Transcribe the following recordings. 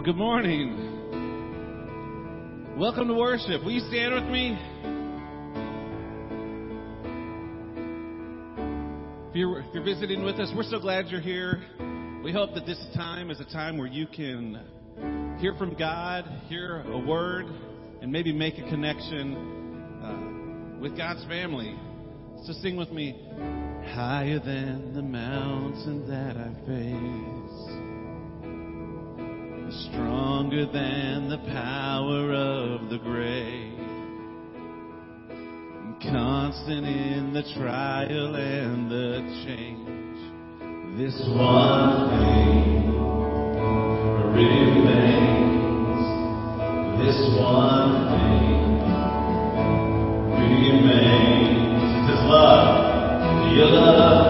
Well, good morning. Welcome to worship. Will you stand with me? If you're, if you're visiting with us, we're so glad you're here. We hope that this time is a time where you can hear from God, hear a word, and maybe make a connection uh, with God's family. So sing with me. Higher than the mountain that I face stronger than the power of the grave. Constant in the trial and the change. This one thing remains. This one thing remains. His love, your love.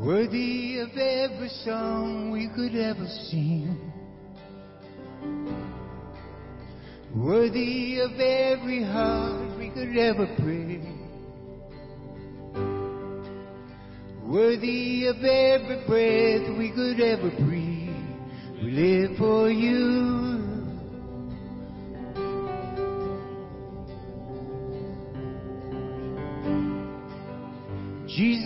worthy of every song we could ever sing, worthy of every heart we could ever pray, worthy of every breath we could ever breathe. We live for you.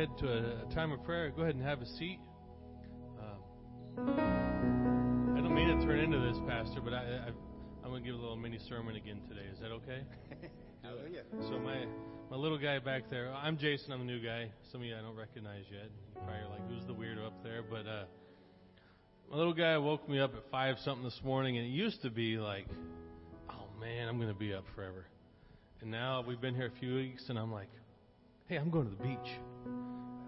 As we head to a, a time of prayer, go ahead and have a seat. Um, I don't mean to turn into this, Pastor, but I, I, I'm going to give a little mini sermon again today. Is that okay? Hallelujah. So my my little guy back there, I'm Jason. I'm the new guy. Some of you I don't recognize yet. You probably are like, who's the weirdo up there? But uh, my little guy woke me up at five something this morning, and it used to be like, oh man, I'm going to be up forever. And now we've been here a few weeks, and I'm like, hey, I'm going to the beach.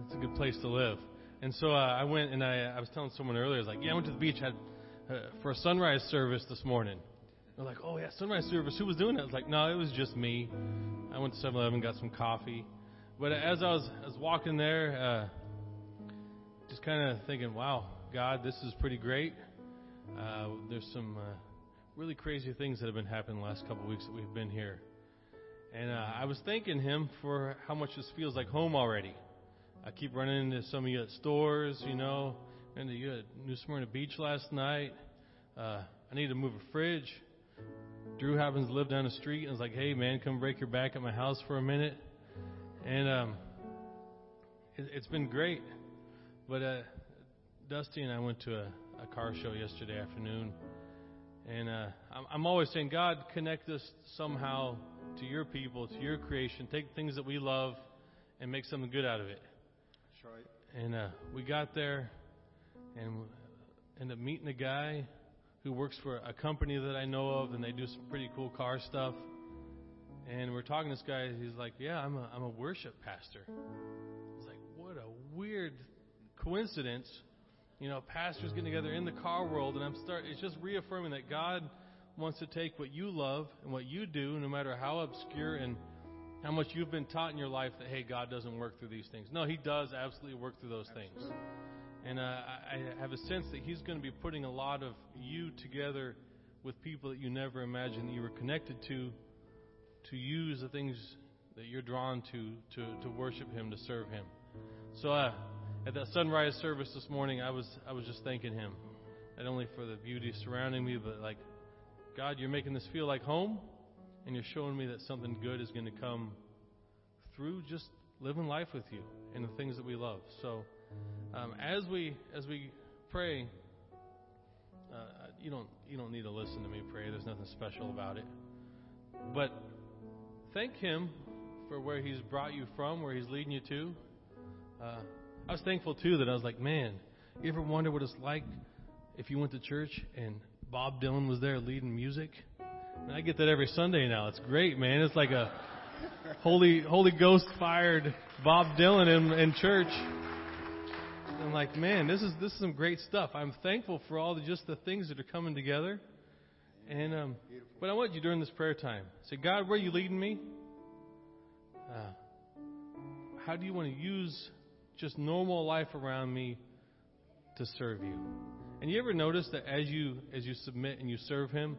It's a good place to live. And so uh, I went, and I, I was telling someone earlier, I was like, yeah, I went to the beach had uh, for a sunrise service this morning. They're like, oh yeah, sunrise service. Who was doing it? I was like, no, it was just me. I went to 7-Eleven, got some coffee. But as I was, I was walking there, uh, just kind of thinking, wow, God, this is pretty great. Uh, there's some uh, really crazy things that have been happening the last couple of weeks that we've been here. And uh, I was thanking him for how much this feels like home already. I keep running into some of you at stores, you know, and you at New Smyrna Beach last night. Uh, I need to move a fridge. Drew happens to live down the street and was like, "Hey, man, come break your back at my house for a minute." And um, it, it's been great. But uh, Dusty and I went to a, a car show yesterday afternoon, and uh, I'm, I'm always saying, God, connect us somehow to your people, to your creation. Take things that we love and make something good out of it. And uh, we got there and ended up meeting a guy who works for a company that I know of, and they do some pretty cool car stuff. And we're talking to this guy. He's like, "Yeah, I'm a I'm a worship pastor." I was like, "What a weird coincidence." You know, pastors getting together in the car world, and I'm start. It's just reaffirming that God wants to take what you love and what you do, no matter how obscure and how much you've been taught in your life that hey, God doesn't work through these things. No, He does absolutely work through those things. And uh, I I have a sense that He's going to be putting a lot of you together with people that you never imagined that you were connected to, to use the things that you're drawn to to, to worship Him, to serve Him. So uh, at that sunrise service this morning, I was I was just thanking Him, not only for the beauty surrounding me, but like, God, you're making this feel like home, and you're showing me that something good is going to come through just living life with you and the things that we love. So um, as we as we pray, uh, you don't you don't need to listen to me pray. There's nothing special about it. But thank Him for where He's brought you from, where He's leading you to. Uh, I was thankful too that I was like, man, you ever wonder what it's like if you went to church and Bob Dylan was there leading music? I get that every Sunday now. It's great, man. It's like a Holy Holy Ghost fired Bob Dylan in, in church. I'm like, man, this is this is some great stuff. I'm thankful for all the just the things that are coming together. And um, but I want you during this prayer time, say, God, where are you leading me? Uh, how do you want to use just normal life around me to serve you? And you ever notice that as you as you submit and you serve Him,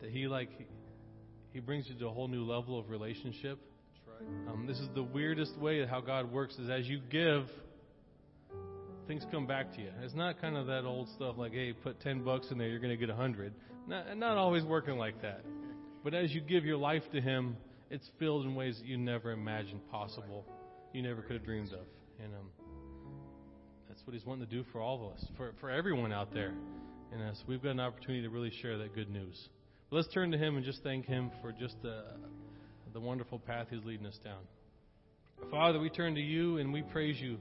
that He like He, he brings you to a whole new level of relationship. That's right. Um, this is the weirdest way how God works is as you give, things come back to you. It's not kind of that old stuff like, hey, put 10 bucks in there, you're going to get a 100. Not, not always working like that. But as you give your life to Him, it's filled in ways that you never imagined possible, you never could have dreamed of. And um, that's what He's wanting to do for all of us, for, for everyone out there. And uh, so we've got an opportunity to really share that good news. Let's turn to Him and just thank Him for just the, the wonderful path He's leading us down. Father, we turn to you and we praise you.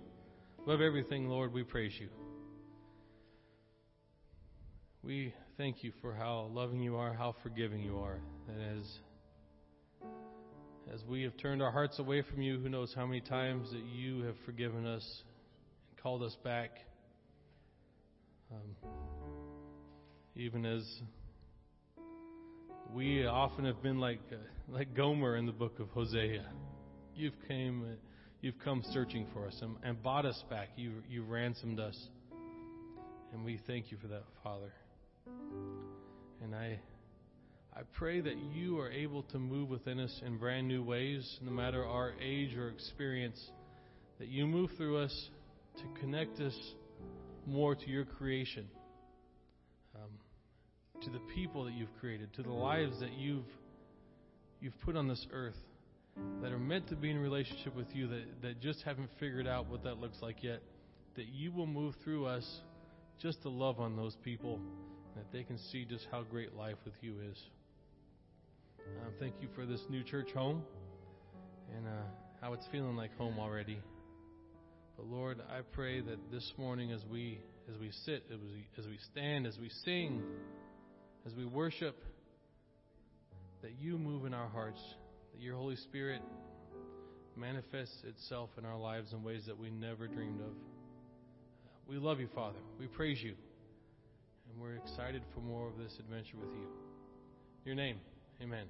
Above everything, Lord, we praise you. We thank you for how loving you are, how forgiving you are. And as as we have turned our hearts away from you, who knows how many times that you have forgiven us and called us back. Um, even as we often have been like uh, like Gomer in the book of Hosea. You've came, uh, you've come searching for us and, and bought us back. You you ransomed us, and we thank you for that, Father. And I I pray that you are able to move within us in brand new ways, no matter our age or experience. That you move through us to connect us more to your creation, to the people that you've created, to the lives that you've you've put on this earth that are meant to be in relationship with you that, that just haven't figured out what that looks like yet. That you will move through us just to love on those people, that they can see just how great life with you is. Um, thank you for this new church home and uh, how it's feeling like home already. But Lord, I pray that this morning, as we as we sit, as we, as we stand, as we sing, as we worship, that you move in our hearts, that your Holy Spirit manifests itself in our lives in ways that we never dreamed of. We love you, Father. We praise you. And we're excited for more of this adventure with you. Your name, amen.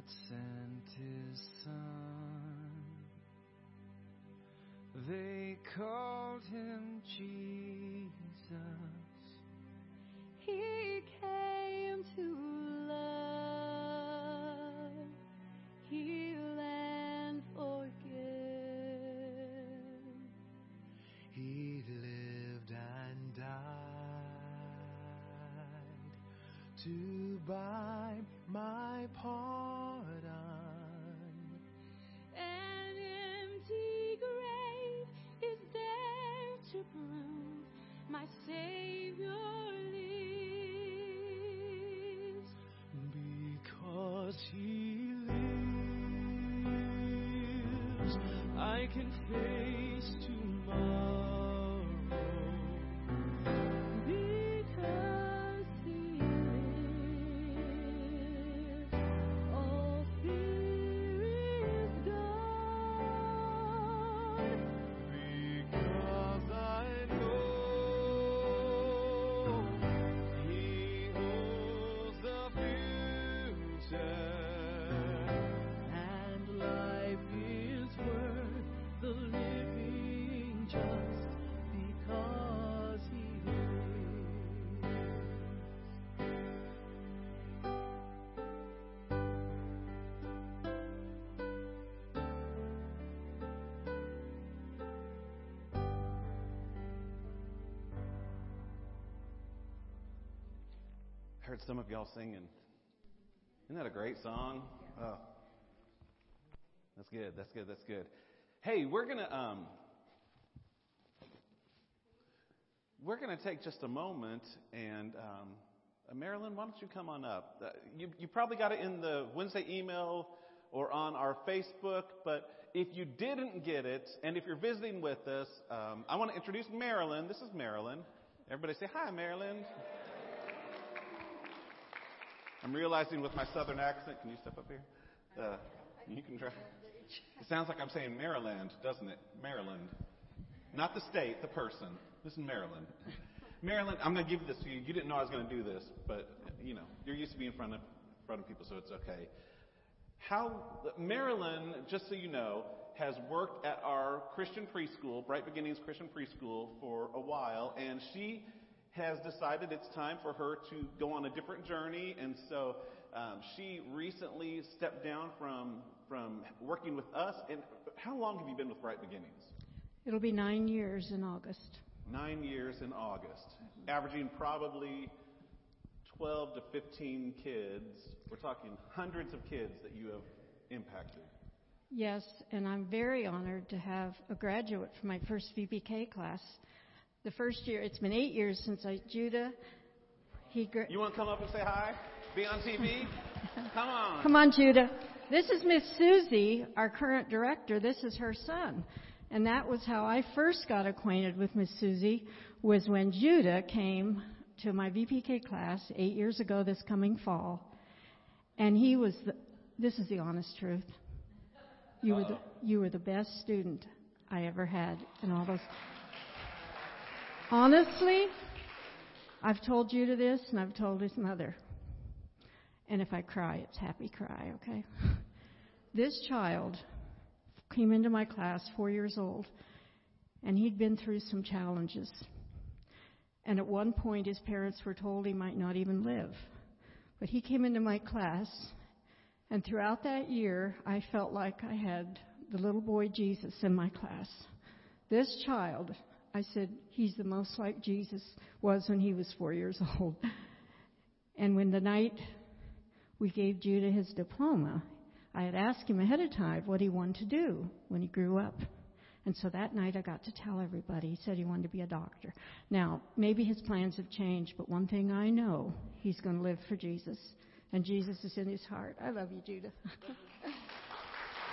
God sent his son. They called him Jesus. He came to love, heal, and forgive. He lived and died to buy my pardon. I Heard some of y'all singing. Isn't that a great song? Oh, that's good. That's good. That's good. Hey, we're gonna um, we're gonna take just a moment and um, uh, Marilyn, why don't you come on up? Uh, you you probably got it in the Wednesday email or on our Facebook, but if you didn't get it, and if you're visiting with us, um, I want to introduce Marilyn. This is Marilyn. Everybody say hi, Marilyn. I'm realizing with my southern accent. Can you step up here? Uh, you can try. It sounds like I'm saying Maryland, doesn't it? Maryland. Not the state, the person. This is Maryland. Maryland, I'm going to give this to you. You didn't know I was going to do this, but you know, you're used to being in front of in front of people, so it's okay. How Maryland, just so you know, has worked at our Christian preschool, Bright Beginnings Christian Preschool, for a while, and she has decided it's time for her to go on a different journey, and so um, she recently stepped down from from working with us. And how long have you been with Bright Beginnings? It'll be nine years in August. Nine years in August, averaging probably 12 to 15 kids. We're talking hundreds of kids that you have impacted. Yes, and I'm very honored to have a graduate from my first VPK class. The first year, it's been eight years since I, Judah, he, gra- You want to come up and say hi? Be on TV? Come on. Come on, Judah. This is Miss Susie, our current director. This is her son. And that was how I first got acquainted with Miss Susie, was when Judah came to my VPK class eight years ago this coming fall. And he was the, this is the honest truth. You were the, you were the best student I ever had in all those. Honestly, I've told Judah this and I've told his mother. And if I cry, it's happy cry, okay? This child came into my class, four years old, and he'd been through some challenges. And at one point, his parents were told he might not even live. But he came into my class, and throughout that year, I felt like I had the little boy Jesus in my class. This child, I said, he's the most like Jesus was when he was four years old. And when the night we gave Judah his diploma, I had asked him ahead of time what he wanted to do when he grew up. And so that night I got to tell everybody. He said he wanted to be a doctor. Now, maybe his plans have changed, but one thing I know, he's going to live for Jesus. And Jesus is in his heart. I love you, Judah.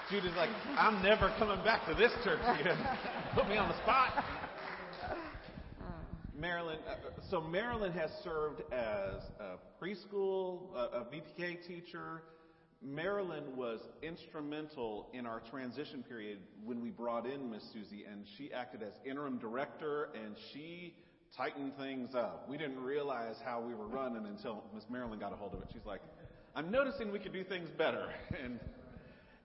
Judah's like, I'm never coming back to this church again. Put me on the spot. Marilyn, uh, so Marilyn has served as a preschool, a, a VPK teacher. Marilyn was instrumental in our transition period when we brought in Miss Susie, and she acted as interim director, and she tightened things up. We didn't realize how we were running until Miss Marilyn got a hold of it. She's like, "I'm noticing we could do things better," and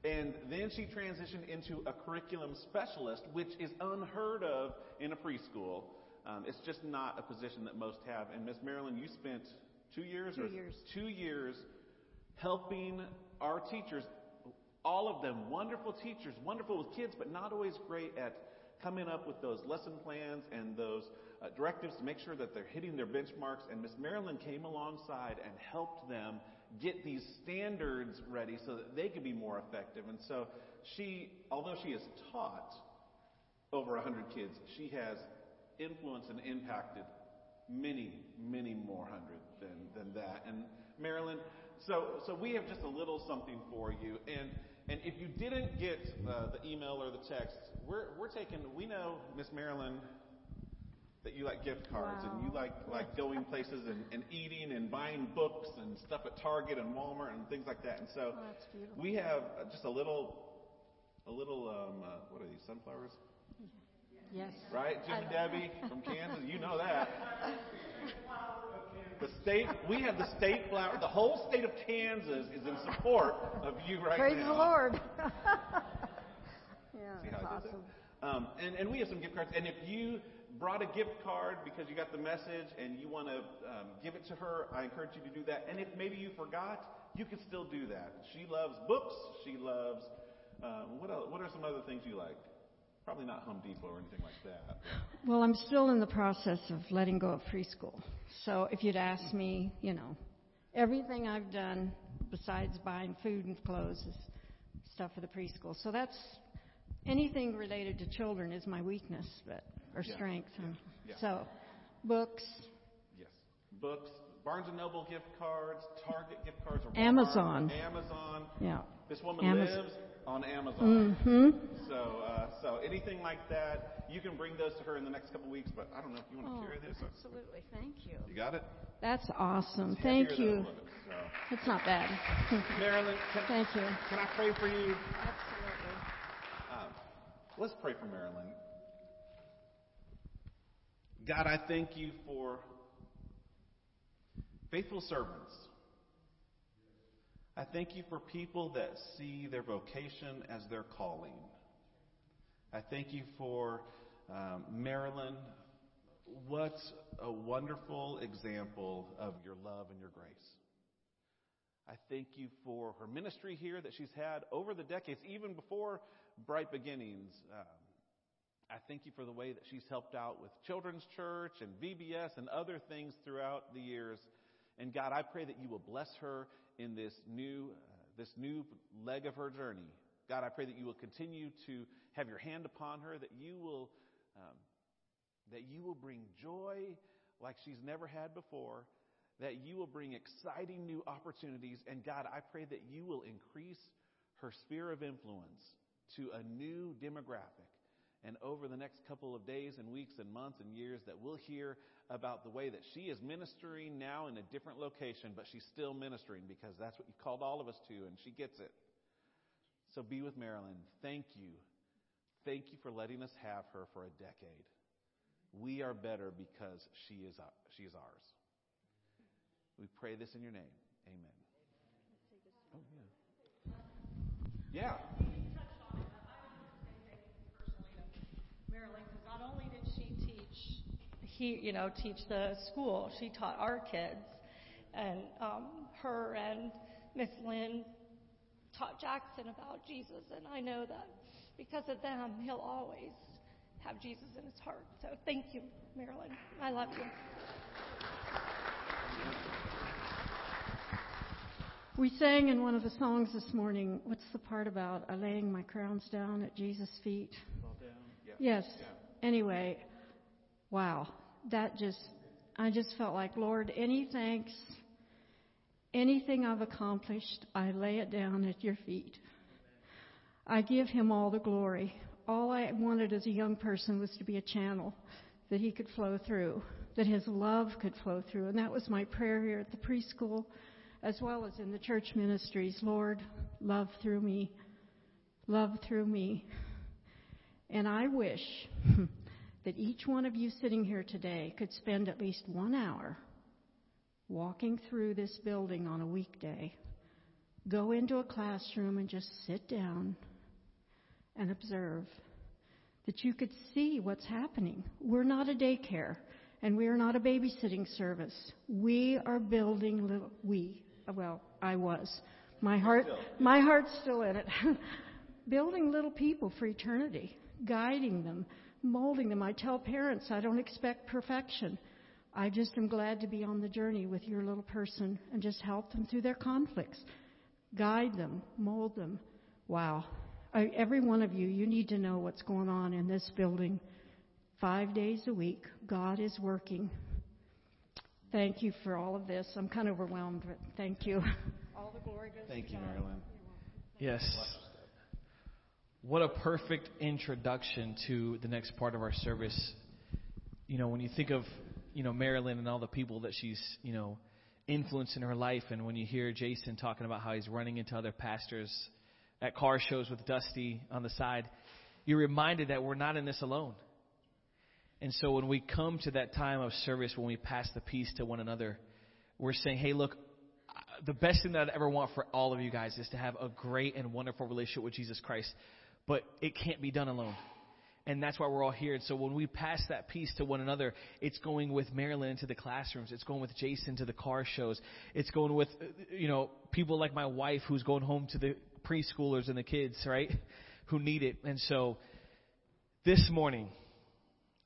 and then she transitioned into a curriculum specialist, which is unheard of in a preschool. Um, it's just not a position that most have. And Miss Marilyn, you spent two years Two or years. two years helping our teachers, all of them wonderful teachers, wonderful with kids, but not always great at coming up with those lesson plans and those uh, directives to make sure that they're hitting their benchmarks. And Miss Marilyn came alongside and helped them get these standards ready so that they could be more effective. And so she, although she has taught over 100 kids, she has influenced and impacted many, many more hundred than, than that. And Marilyn, so, so we have just a little something for you. And, and if you didn't get uh, the email or the text, we're, we're taking, we know, Miss Marilyn, that you like gift cards and you like, like going places and, and eating and buying books and stuff at Target and Walmart and things like that. And so Oh, we have just a little, a little, um, uh, what are these, sunflowers? Yes. Right, Jim and Debbie from Kansas, you know that. The state, we have the state flower. The whole state of Kansas is in support of you right Praise now. Praise the Lord. yeah, See how I did awesome. that? Um, and, and we have some gift cards. And if you brought a gift card because you got the message and you want to um, give it to her, I encourage you to do that. And if maybe you forgot, you can still do that. She loves books. She loves. Um, what else, What are some other things you like? Probably not Home Depot or anything like that. Well, I'm still in the process of letting go of preschool. So if you'd ask me, you know, everything I've done besides buying food and clothes is stuff for the preschool. So that's anything related to children is my weakness, but or Yeah, strength. yeah, yeah. So books, Yes. Books, Barnes and Noble gift cards, Target gift cards, or Amazon. Amazon. yeah. This woman Amazon. lives on Amazon. Mm-hmm. So, uh, so anything like that, you can bring those to her in the next couple weeks. But I don't know if you want to Oh, carry this. Or, absolutely. Thank you. you got it. That's awesome. It's Thank you. so. It's not bad. Marilyn, can, Thank you. can I pray for you? Absolutely. Um, let's pray for Marilyn. God, I thank you for faithful servants. I thank you for people that see their vocation as their calling. I thank you for um, Marilyn. What a wonderful example of your love and your grace. I thank you for her ministry here that she's had over the decades, even before Bright Beginnings. Um, I thank you for the way that she's helped out with Children's Church and VBS and other things throughout the years. And God, I pray that you will bless her in this new, uh, this new leg of her journey. God, I pray that you will continue to have your hand upon her, that you will, um, that you will bring joy like she's never had before, that you will bring exciting new opportunities. And God, I pray that you will increase her sphere of influence to a new demographic. and over the next couple of days and weeks and months and years that we'll hear about the way that she is ministering now in a different location, but she's still ministering because that's what you called all of us to, and she gets it. So be with Marilyn. Thank you. Thank you for letting us have her for a decade. We are better because she is, she is ours. We pray this in your name. Amen. Oh, yeah. Yeah. Marilyn, because not only did she teach, he, you know, teach the school, she taught our kids, and um, her and Miss Lynn taught Jackson about Jesus, and I know that because of them, he'll always have Jesus in his heart. So thank you, Marilyn. I love you. We sang in one of the songs this morning, what's the part about uh, laying my crowns down at Jesus' feet? Yeah. Yes. Yeah. Anyway, wow. That just, I just felt like, Lord, any thanks, anything I've accomplished, I lay it down at your feet. I give him all the glory. All I wanted as a young person was to be a channel that he could flow through, that his love could flow through. And that was my prayer here at the preschool, as well as in the church ministries. Lord, love through me. Love through me. And I wish that each one of you sitting here today could spend at least one hour walking through this building on a weekday. Go into a classroom and just sit down and observe. That you could see what's happening. We're not a daycare and we are not a babysitting service. We are building little, we, well, I was. My heart, my heart's still in it. building little people for eternity, guiding them, molding them. I tell parents I don't expect perfection. I just am glad to be on the journey with your little person and just help them through their conflicts. Guide them, mold them. Wow. I, every one of you, you need to know what's going on in this building. Five days a week, God is working. Thank you for all of this. I'm kind of overwhelmed, but thank you. All the glory goes Thank to you, God. Marilyn. Yes. What a perfect introduction to the next part of our service. You know, when you think of, you know, Marilyn and all the people that she's, you know, influenced in her life, and when you hear Jason talking about how he's running into other pastors at car shows with Dusty on the side, you're reminded that we're not in this alone. And so when we come to that time of service, when we pass the peace to one another, we're saying, hey, look, the best thing that I'd ever want for all of you guys is to have a great and wonderful relationship with Jesus Christ. But it can't be done alone. And that's why we're all here. And so when we pass that peace to one another, it's going with Marilyn into the classrooms. It's going with Jason to the car shows. It's going with, you know, people like my wife who's going home to the preschoolers and the kids, right? Who need it. And so this morning,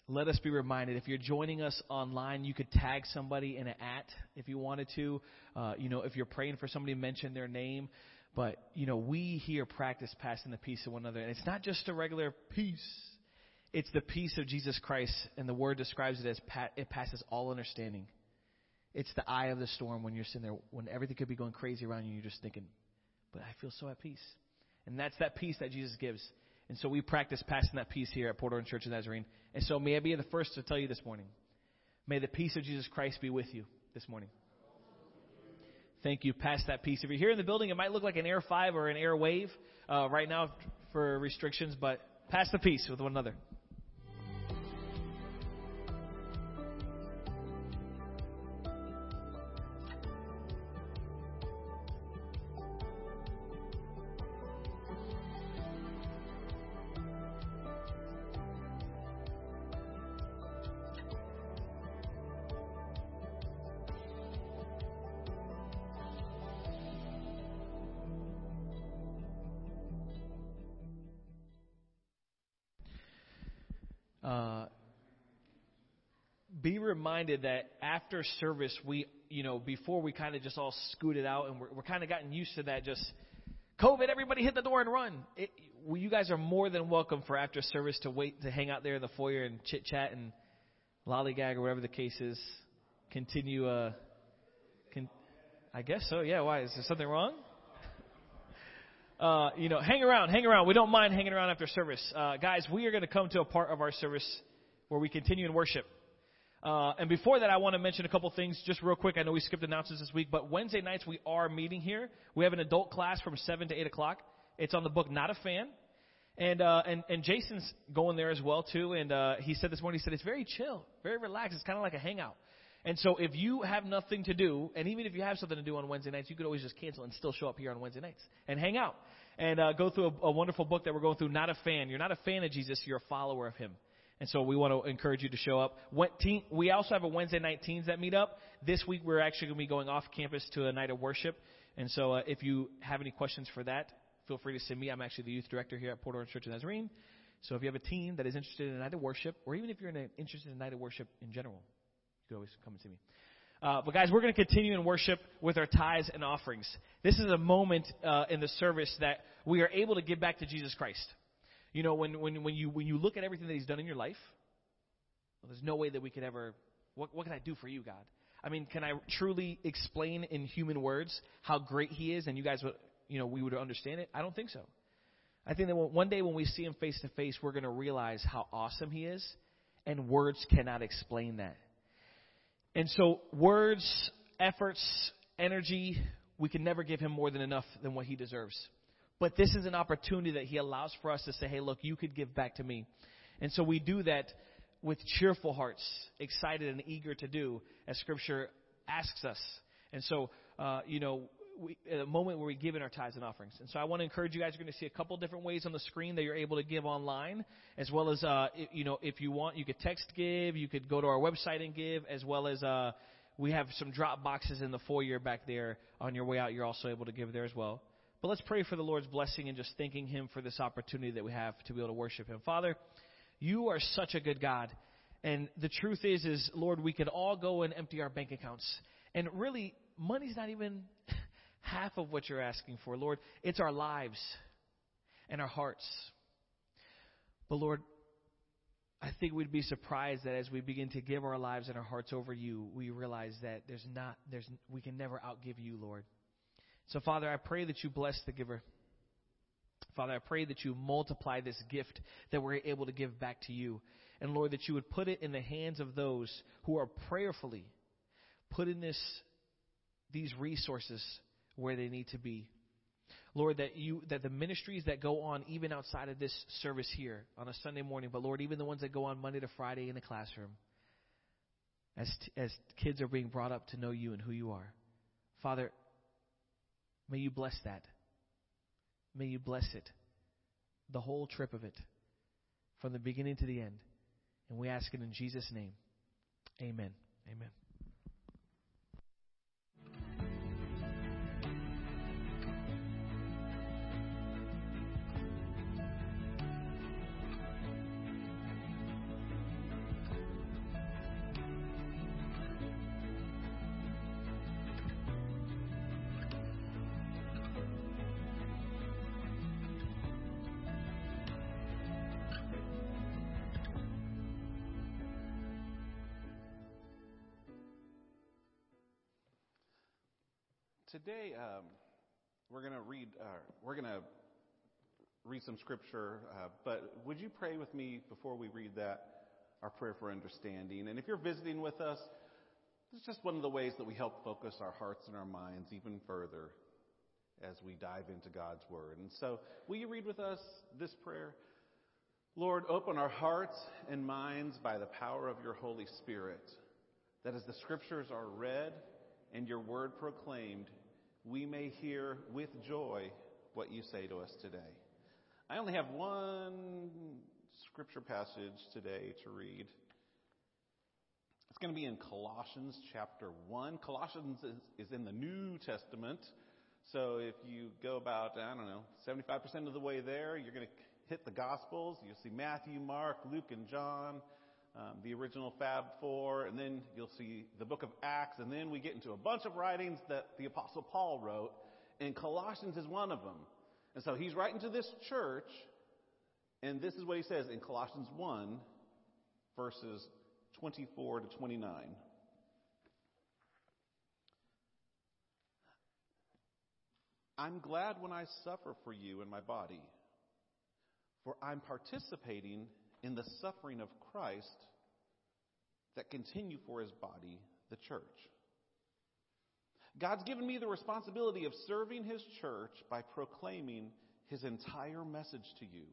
let us be reminded if you're joining us online you could tag somebody in an at if you wanted to uh, you know if you're praying for somebody mention their name but you know we here practice passing the peace to one another and it's not just a regular peace it's the peace of jesus christ and the word describes it as pa- it passes all understanding it's the eye of the storm when you're sitting there when everything could be going crazy around you you're just thinking but i feel so at peace and that's that peace that jesus gives and so we practice passing that peace here at Port Orange Church of Nazarene. And so may I be the first to tell you this morning. May the peace of Jesus Christ be with you this morning. Thank you. Pass that peace. If you're here in the building, it might look like an Air 5 or an Air Wave uh, right now for restrictions, but pass the peace with one another. Uh, be reminded that after service, we, you know, before we kind of just all scooted out and we're, we're kind of gotten used to that just COVID, everybody hit the door and run. It, well, you guys are more than welcome for after service to wait to hang out there in the foyer and chit chat and lollygag or whatever the case is. Continue, uh, con- I guess so. Yeah. Why is there something wrong? Uh, you know, hang around, hang around. We don't mind hanging around after service. Uh, guys, we are going to come to a part of our service where we continue in worship. Uh, and before that, I want to mention a couple things just real quick. I know we skipped announcements this week, but Wednesday nights we are meeting here. We have an adult class from 7 to 8 o'clock. It's on the book Not a Fan. And, uh, and, and Jason's going there as well too. And, uh, he said this morning, he said, it's very chill, very relaxed. It's kind of like a hangout. And so if you have nothing to do, and even if you have something to do on Wednesday nights, you could always just cancel and still show up here on Wednesday nights and hang out and uh, go through a, a wonderful book that we're going through. Not a fan. You're not a fan of Jesus. You're a follower of Him. And so we want to encourage you to show up. We also have a Wednesday night teens that meet up. This week we're actually going to be going off campus to a night of worship. And so uh, if you have any questions for that, feel free to send me. I'm actually the youth director here at Port Orange Church of Nazarene. So if you have a teen that is interested in a night of worship, or even if you're interested in a night of worship in general, you can always come and see me. Uh, but guys, we're going to continue in worship with our tithes and offerings. This is a moment uh, in the service that we are able to give back to Jesus Christ. You know, when when when you when you look at everything that He's done in your life, well, there's no way that we could ever. What what can I do for you, God? I mean, can I truly explain in human words how great He is, and you guys would, you know, we would understand it? I don't think so. I think that one day when we see Him face to face, we're going to realize how awesome He is, and words cannot explain that. And so, words, efforts, energy, we can never give him more than enough than what he deserves. But this is an opportunity that he allows for us to say, hey, look, you could give back to me. And so we do that with cheerful hearts, excited and eager to do, as Scripture asks us. And so, uh, you know, we, at a moment where we give in our tithes and offerings. And so I want to encourage you guys. You're going to see a couple different ways on the screen that you're able to give online, as well as, uh, you know, if you want, you could text give, you could go to our website and give, as well as, uh, we have some drop boxes in the foyer back there. On your way out, you're also able to give there as well. But let's pray for the Lord's blessing and just thanking Him for this opportunity that we have to be able to worship Him. Father, you are such a good God. And the truth is, is, Lord, we could all go and empty our bank accounts. And really, money's not even half of what you're asking for, Lord. It's our lives and our hearts. But Lord, I think we'd be surprised that as we begin to give our lives and our hearts over you, we realize that there's not, there's, we can never outgive you, Lord. So, Father, I pray that you bless the giver. Father, I pray that you multiply this gift that we're able to give back to you. And Lord, that you would put it in the hands of those who are prayerfully putting this, these resources where they need to be. Lord, that you that the ministries that go on even outside of this service here on a Sunday morning, but Lord, even the ones that go on Monday to Friday in the classroom, as as kids are being brought up to know you and who you are, Father, may you bless that. May you bless it, the whole trip of it, from the beginning to the end, and we ask it in Jesus' name. Amen. Amen. Today, um, we're going to read. Uh, we're going to read some scripture. Uh, but would you pray with me before we read that? Our prayer for understanding. And if you're visiting with us, it's just one of the ways that we help focus our hearts and our minds even further as we dive into God's Word. And so, will you read with us this prayer? Lord, open our hearts and minds by the power of your Holy Spirit, that as the Scriptures are read and your Word proclaimed, we may hear with joy what you say to us today. I only have one scripture passage today to read. It's going to be in Colossians chapter 1. Colossians is, is in the New Testament. So if you go about, I don't know, 75% of the way there, you're going to hit the Gospels. You'll see Matthew, Mark, Luke, and John, um, the original Fab Four, and then you'll see the book of Acts, and then we get into a bunch of writings that the Apostle Paul wrote, and Colossians is one of them. And so he's writing to this church, and this is what he says in Colossians 1, verses 24 to 29. I'm glad when I suffer for you in my body, for I'm participating in the suffering of Christ that continue for his body, the church. God's given me the responsibility of serving his church by proclaiming his entire message to you.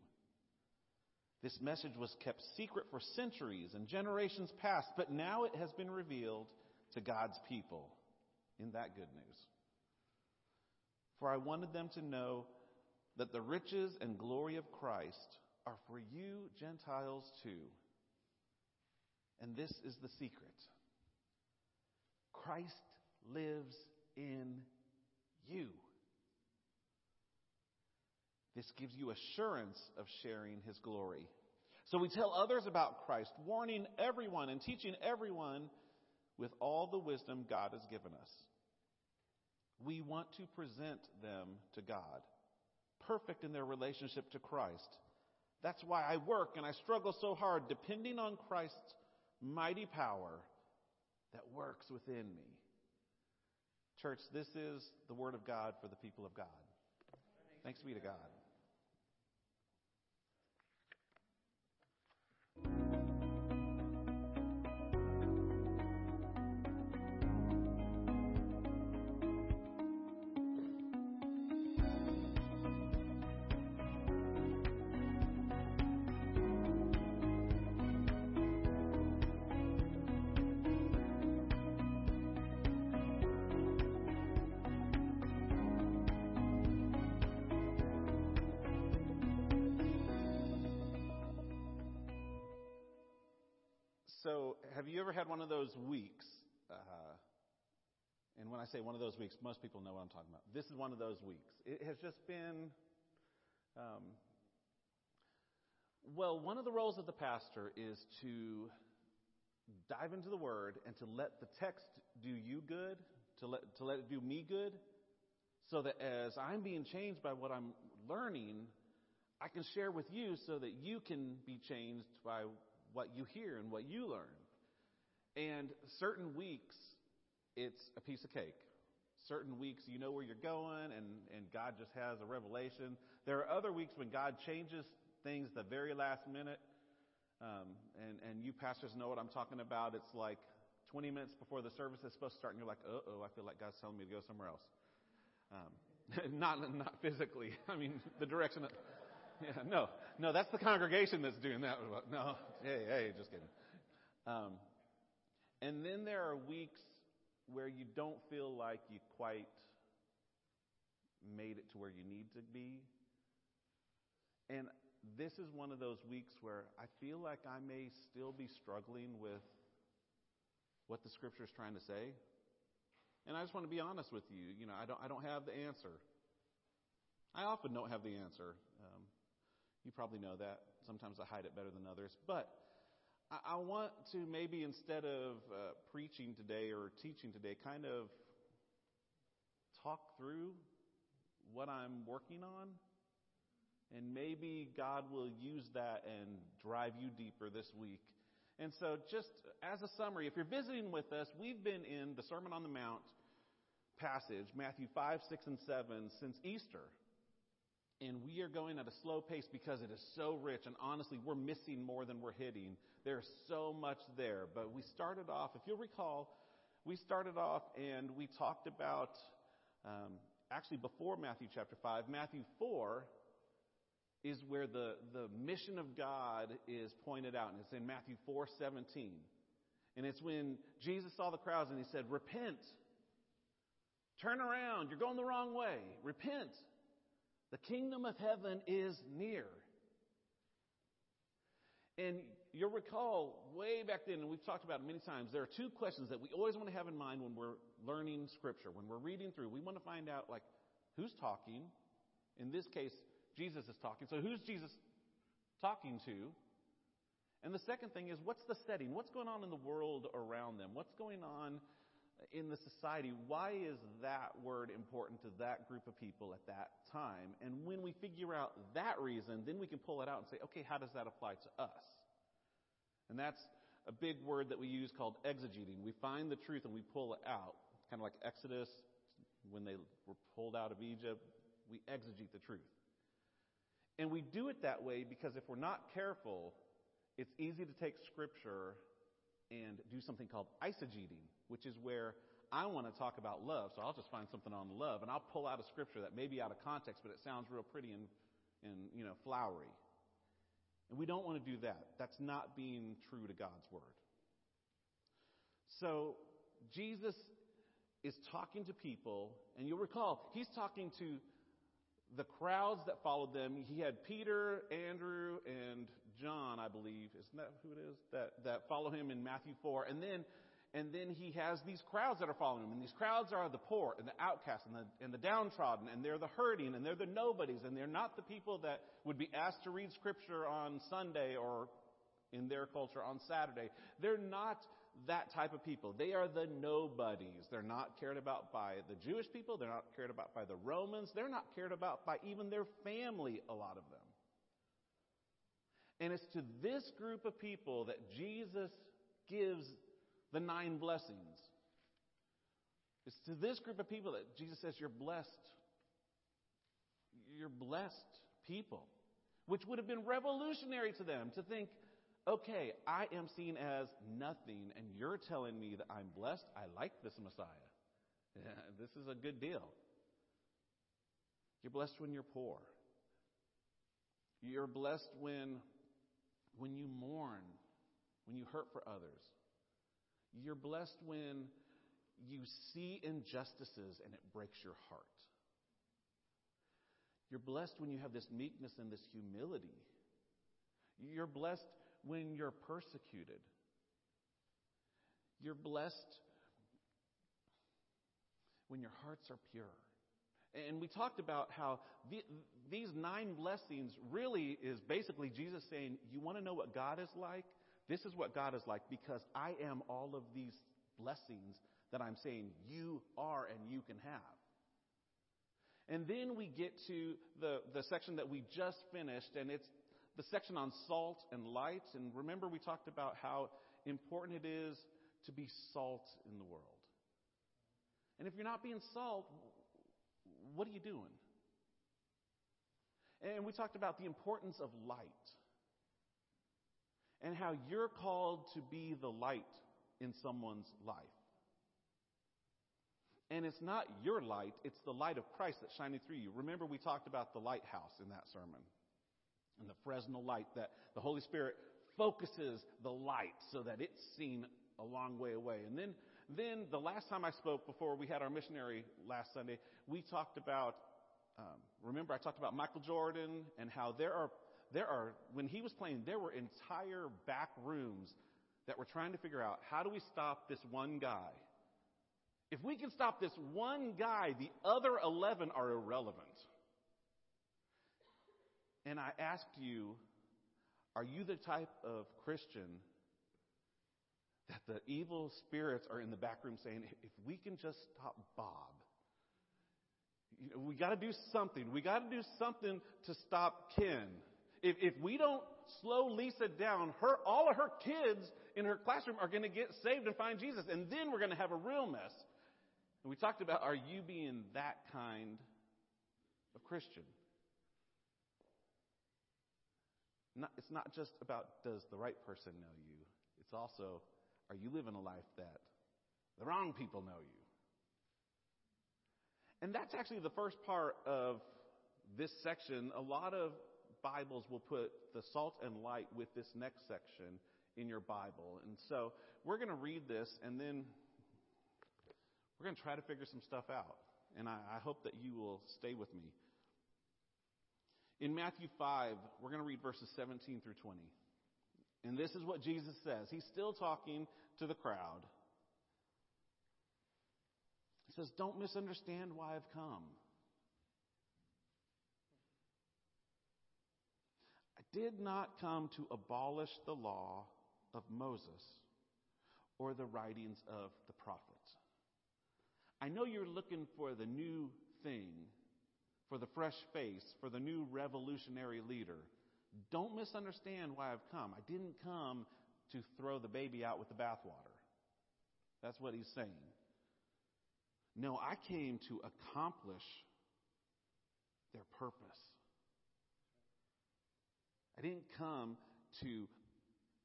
This message was kept secret for centuries and generations past, but now it has been revealed to God's people in that good news. For I wanted them to know that the riches and glory of Christ are for you Gentiles too. And this is the secret Christ lives in you. This gives you assurance of sharing his glory. So we tell others about Christ, warning everyone and teaching everyone with all the wisdom God has given us. We want to present them to God, perfect in their relationship to Christ. That's why I work and I struggle so hard, depending on Christ's mighty power that works within me. Church, this is the Word of God for the people of God. Thanks be to God. You ever had one of those weeks? Uh, and when I say one of those weeks, most people know what I'm talking about. This is one of those weeks. It has just been. Um, well, one of the roles of the pastor is to dive into the Word and to let the text do you good, to let, to let it do me good, so that as I'm being changed by what I'm learning, I can share with you so that you can be changed by what you hear and what you learn. And certain weeks, it's a piece of cake. Certain weeks, you know where you're going, and, and God just has a revelation. There are other weeks when God changes things the very last minute. Um, and, and you pastors know what I'm talking about. It's like 20 minutes before the service is supposed to start, and you're like, uh oh, I feel like God's telling me to go somewhere else. Um, not, not physically. I mean, the direction. Of, yeah, no, no, that's the congregation that's doing that. No, hey, hey, just kidding. Um, and then there are weeks where you don't feel like you quite made it to where you need to be. And this is one of those weeks where I feel like I may still be struggling with what the scripture is trying to say. And I just want to be honest with you. You know, I don't, I don't have the answer. I often don't have the answer. Um, you probably know that. Sometimes I hide it better than others. But I, want to maybe instead of uh, preaching today or teaching today, kind of talk through what I'm working on. And maybe God will use that and drive you deeper this week. And so, just as a summary, if you're visiting with us, we've been in the Sermon on the Mount passage, Matthew 5, 6, and 7, since Easter. And we are going at a slow pace because it is so rich. And honestly, we're missing more than we're hitting. There's so much there. But we started off, if you'll recall, we started off and we talked about, um, actually before Matthew chapter 5, Matthew 4 is where the, the mission of God is pointed out. And it's in Matthew 4 17. And it's when Jesus saw the crowds and he said, Repent. Turn around. You're going the wrong way. Repent. The kingdom of heaven is near. And you'll recall way back then, and we've talked about it many times, there are two questions that we always want to have in mind when we're learning Scripture, when we're reading through. We want to find out, like, who's talking? In this case, Jesus is talking. So who's Jesus talking to? And the second thing is, what's the setting? What's going on in the world around them? What's going on in the society? Why is that word important to that group of people at that time? And when we figure out that reason, then we can pull it out and say, okay, how does that apply to us? And that's a big word that we use called exegeting. We find the truth and we pull it out, kind of like Exodus, when they were pulled out of Egypt. We exegete the truth. And we do it that way because if we're not careful, it's easy to take scripture and do something called eisegeting, which is where I want to talk about love, so I'll just find something on love and I'll pull out a scripture that may be out of context, but it sounds real pretty and, and you know, flowery. And we don't want to do that. That's not being true to God's word. So Jesus is talking to people, and you'll recall, he's talking to the crowds that followed them. He had Peter, Andrew, and John, I believe. Isn't that who it is? That, that follow him in Matthew 4. And then, and then he has these crowds that are following him. And these crowds are the poor and the outcasts and the, and the downtrodden. And they're the hurting and they're the nobodies. And they're not the people that would be asked to read scripture on Sunday or in their culture on Saturday. They're not that type of people. They are the nobodies. They're not cared about by the Jewish people. They're not cared about by the Romans. They're not cared about by even their family, a lot of them. And it's to this group of people that Jesus gives the nine blessings. It's to this group of people that Jesus says, You're blessed. You're blessed people. Which would have been revolutionary to them to think, okay, I am seen as nothing, and you're telling me that I'm blessed. I like this Messiah. Yeah, this is a good deal. You're blessed when you're poor. You're blessed when, when you mourn, when you hurt for others. You're blessed when you see injustices and it breaks your heart. You're blessed when you have this meekness and this humility. You're blessed when you're persecuted. You're blessed when your hearts are pure. And we talked about how the, these nine blessings really is basically Jesus saying, You want to know what God is like? This is what God is like because I am all of these blessings that I'm saying you are and you can have. And then we get to the, the section that we just finished, and it's the section on salt and light. And remember, we talked about how important it is to be salt in the world. And if you're not being salt, what are you doing? And we talked about the importance of light and how you're called to be the light in someone's life. And it's not your light, it's the light of Christ that's shining through you. Remember, we talked about the lighthouse in that sermon and the Fresnel light that the Holy Spirit focuses the light so that it's seen a long way away. And then, then the last time I spoke before we had our missionary last Sunday, we talked about, um, remember I talked about Michael Jordan and how there are, there are, when he was playing, there were entire back rooms that were trying to figure out how do we stop this one guy? If we can stop this one guy, the other 11 are irrelevant. And I ask you, are you the type of Christian that the evil spirits are in the back room saying, if we can just stop Bob, we got to do something. We got to do something to stop Ken. If, if we don't slow Lisa down, her, all of her kids in her classroom are going to get saved and find Jesus. And then we're going to have a real mess. And we talked about, are you being that kind of Christian? Not, it's not just about does the right person know you, it's also are you living a life that the wrong people know you? And that's actually the first part of this section. A lot of Bibles will put the salt and light with this next section in your Bible. And so we're going to read this and then we're going to try to figure some stuff out. And I, I hope that you will stay with me. In Matthew 5, we're going to read verses 17 through 20. And this is what Jesus says. He's still talking to the crowd. He says, Don't misunderstand why I've come. Did not come to abolish the law of Moses or the writings of the prophets. I know you're looking for the new thing for the fresh face, for the new revolutionary leader. Don't misunderstand why I've come. I didn't come to throw the baby out with the bathwater. That's what he's saying. No, I came to accomplish their purpose. I didn't come to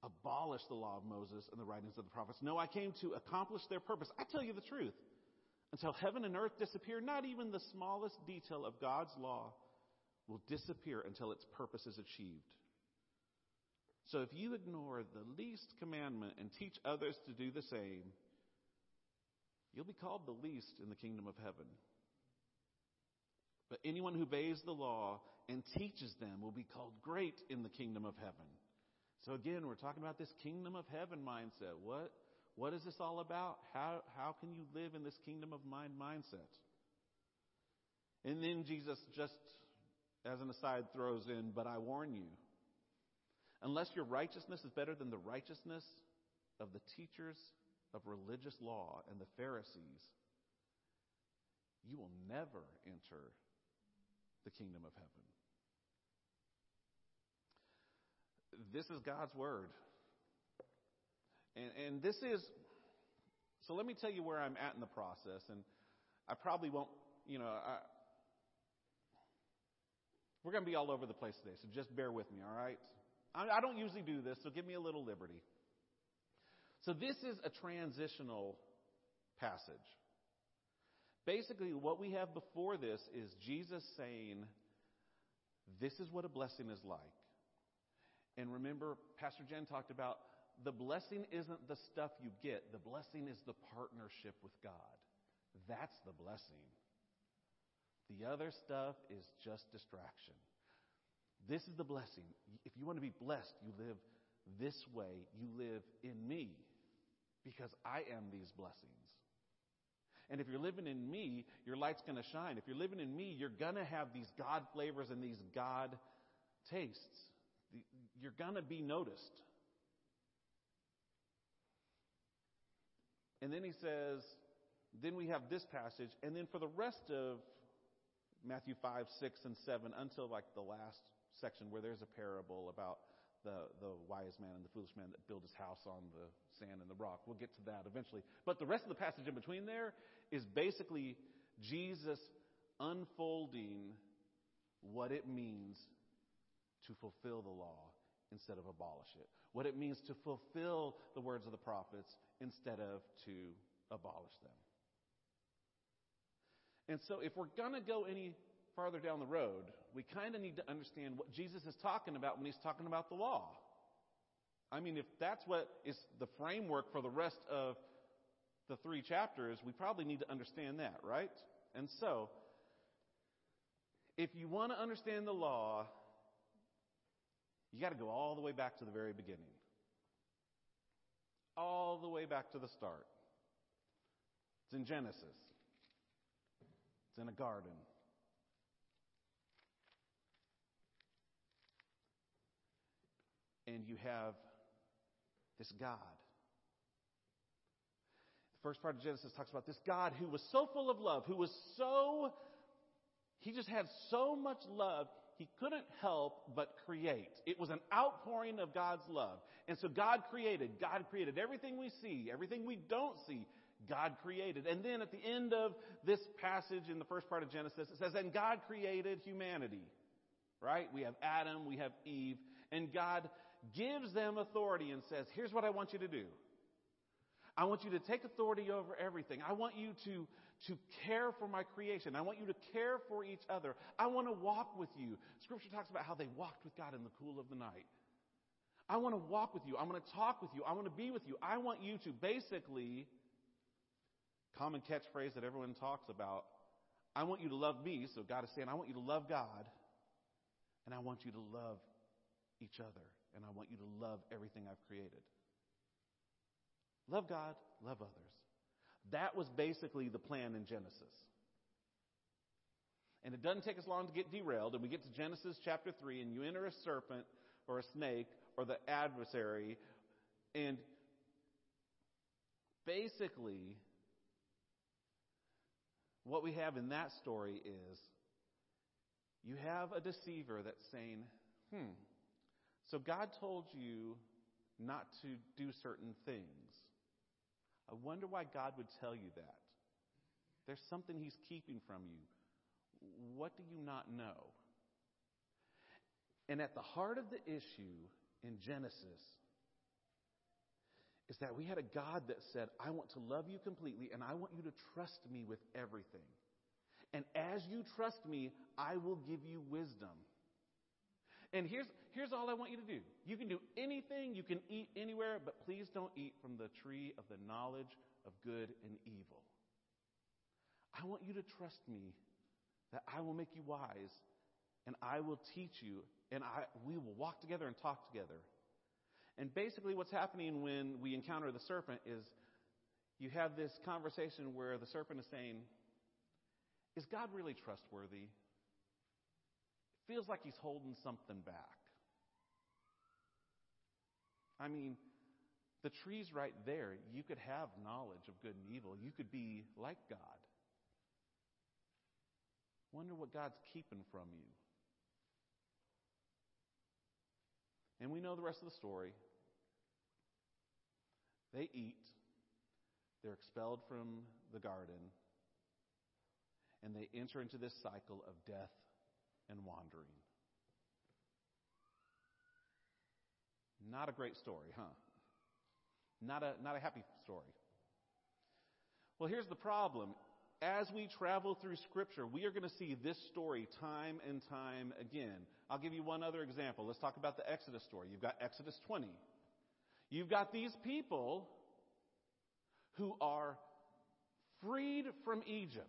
abolish the law of Moses and the writings of the prophets. No, I came to accomplish their purpose. I tell you the truth. Until heaven and earth disappear, not even the smallest detail of God's law will disappear until its purpose is achieved. So if you ignore the least commandment and teach others to do the same, you'll be called the least in the kingdom of heaven. But anyone who obeys the law and teaches them will be called great in the kingdom of heaven. So again, we're talking about this kingdom of heaven mindset. What, what is this all about? How, how can you live in this kingdom of mind mindset? And then Jesus just, as an aside, throws in, but I warn you, unless your righteousness is better than the righteousness of the teachers of religious law and the Pharisees, you will never enter the kingdom of heaven. This is God's word. And, and this is, so let me tell you where I'm at in the process. And I probably won't, you know, I, we're going to be all over the place today, so just bear with me, all right? I, I don't usually do this, so give me a little liberty. So this is a transitional passage. Basically, what we have before this is Jesus saying, This is what a blessing is like. And remember, Pastor Jen talked about the blessing isn't the stuff you get, the blessing is the partnership with God. That's the blessing. The other stuff is just distraction. This is the blessing. If you want to be blessed, you live this way. You live in me because I am these blessings. And if you're living in me, your light's going to shine. If you're living in me, you're going to have these God flavors and these God tastes. You're going to be noticed. And then he says, then we have this passage, and then for the rest of Matthew 5, 6, and 7, until like the last section where there's a parable about the, the wise man and the foolish man that built his house on the sand and the rock. We'll get to that eventually. But the rest of the passage in between there is basically Jesus unfolding what it means to fulfill the law instead of abolish it. What it means to fulfill the words of the prophets instead of to abolish them. And so if we're going to go any farther down the road, we kind of need to understand what Jesus is talking about when he's talking about the law. I mean, if that's what is the framework for the rest of the three chapters, we probably need to understand that, right? And so, if you want to understand the law, you got to go all the way back to the very beginning. All the way back to the start. It's in Genesis. It's in a garden. And you have this God. The first part of Genesis talks about this God who was so full of love, who was so, he just had so much love, he couldn't help but create. It was an outpouring of God's love. And so God created. God created everything we see, everything we don't see. God created. And then at the end of this passage in the first part of Genesis, it says, and God created humanity. Right? We have Adam, we have Eve, and God gives them authority and says, here's what I want you to do. I want you to take authority over everything. I want you to, to care for my creation. I want you to care for each other. I want to walk with you. Scripture talks about how they walked with God in the cool of the night. I want to walk with you. I want to talk with you. I want to be with you. I want you to basically, common catchphrase that everyone talks about, I want you to love me. So God is saying, I want you to love God, and I want you to love each other, and I want you to love everything I've created. Love God, love others. That was basically the plan in Genesis. And it doesn't take us long to get derailed, and we get to Genesis chapter 3, and you enter a serpent or a snake or the adversary, and basically, what we have in that story is you have a deceiver that's saying, hmm, so God told you not to do certain things. I wonder why God would tell you that. There's something he's keeping from you. What do you not know? And at the heart of the issue in Genesis is that we had a God that said, I want to love you completely and I want you to trust me with everything. And as you trust me, I will give you wisdom. And here's, here's all I want you to do. You can do anything, you can eat anywhere, but please don't eat from the tree of the knowledge of good and evil. I want you to trust me that I will make you wise and I will teach you and I, we will walk together and talk together. And basically, what's happening when we encounter the serpent is you have this conversation where the serpent is saying, Is God really trustworthy? Feels like he's holding something back. I mean, the tree's right there. You could have knowledge of good and evil, you could be like God. Wonder what God's keeping from you. And we know the rest of the story. They eat, they're expelled from the garden, and they enter into this cycle of death and wandering. Not a great story, huh? Not a, not a happy story. Well, here's the problem. As we travel through Scripture, we are going to see this story time and time again. I'll give you one other example. Let's talk about the Exodus story. You've got Exodus 20. You've got these people who are freed from Egypt.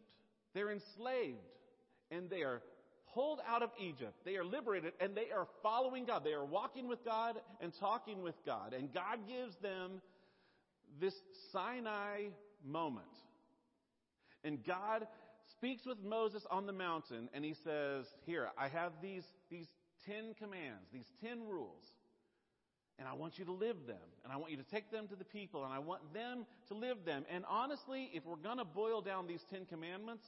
They're enslaved and they are pulled out of Egypt. They are liberated and they are following God. They are walking with God and talking with God. And God gives them this Sinai moment. And God speaks with Moses on the mountain and he says, Here, I have these, these 10 commands, these 10 rules. And I want you to live them. And I want you to take them to the people. And I want them to live them. And honestly, if we're going to boil down these Ten Commandments,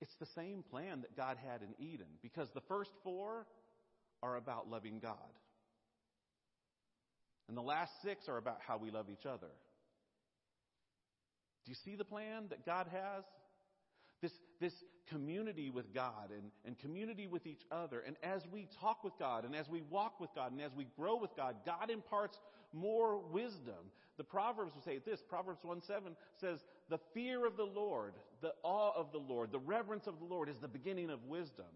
it's the same plan that God had in Eden. Because the first four are about loving God. And the last six are about how we love each other. Do you see the plan that God has? This, this community with God and, and community with each other. And as we talk with God and as we walk with God and as we grow with God, God imparts more wisdom. The Proverbs will say this Proverbs 1 7 says, The fear of the Lord, the awe of the Lord, the reverence of the Lord is the beginning of wisdom.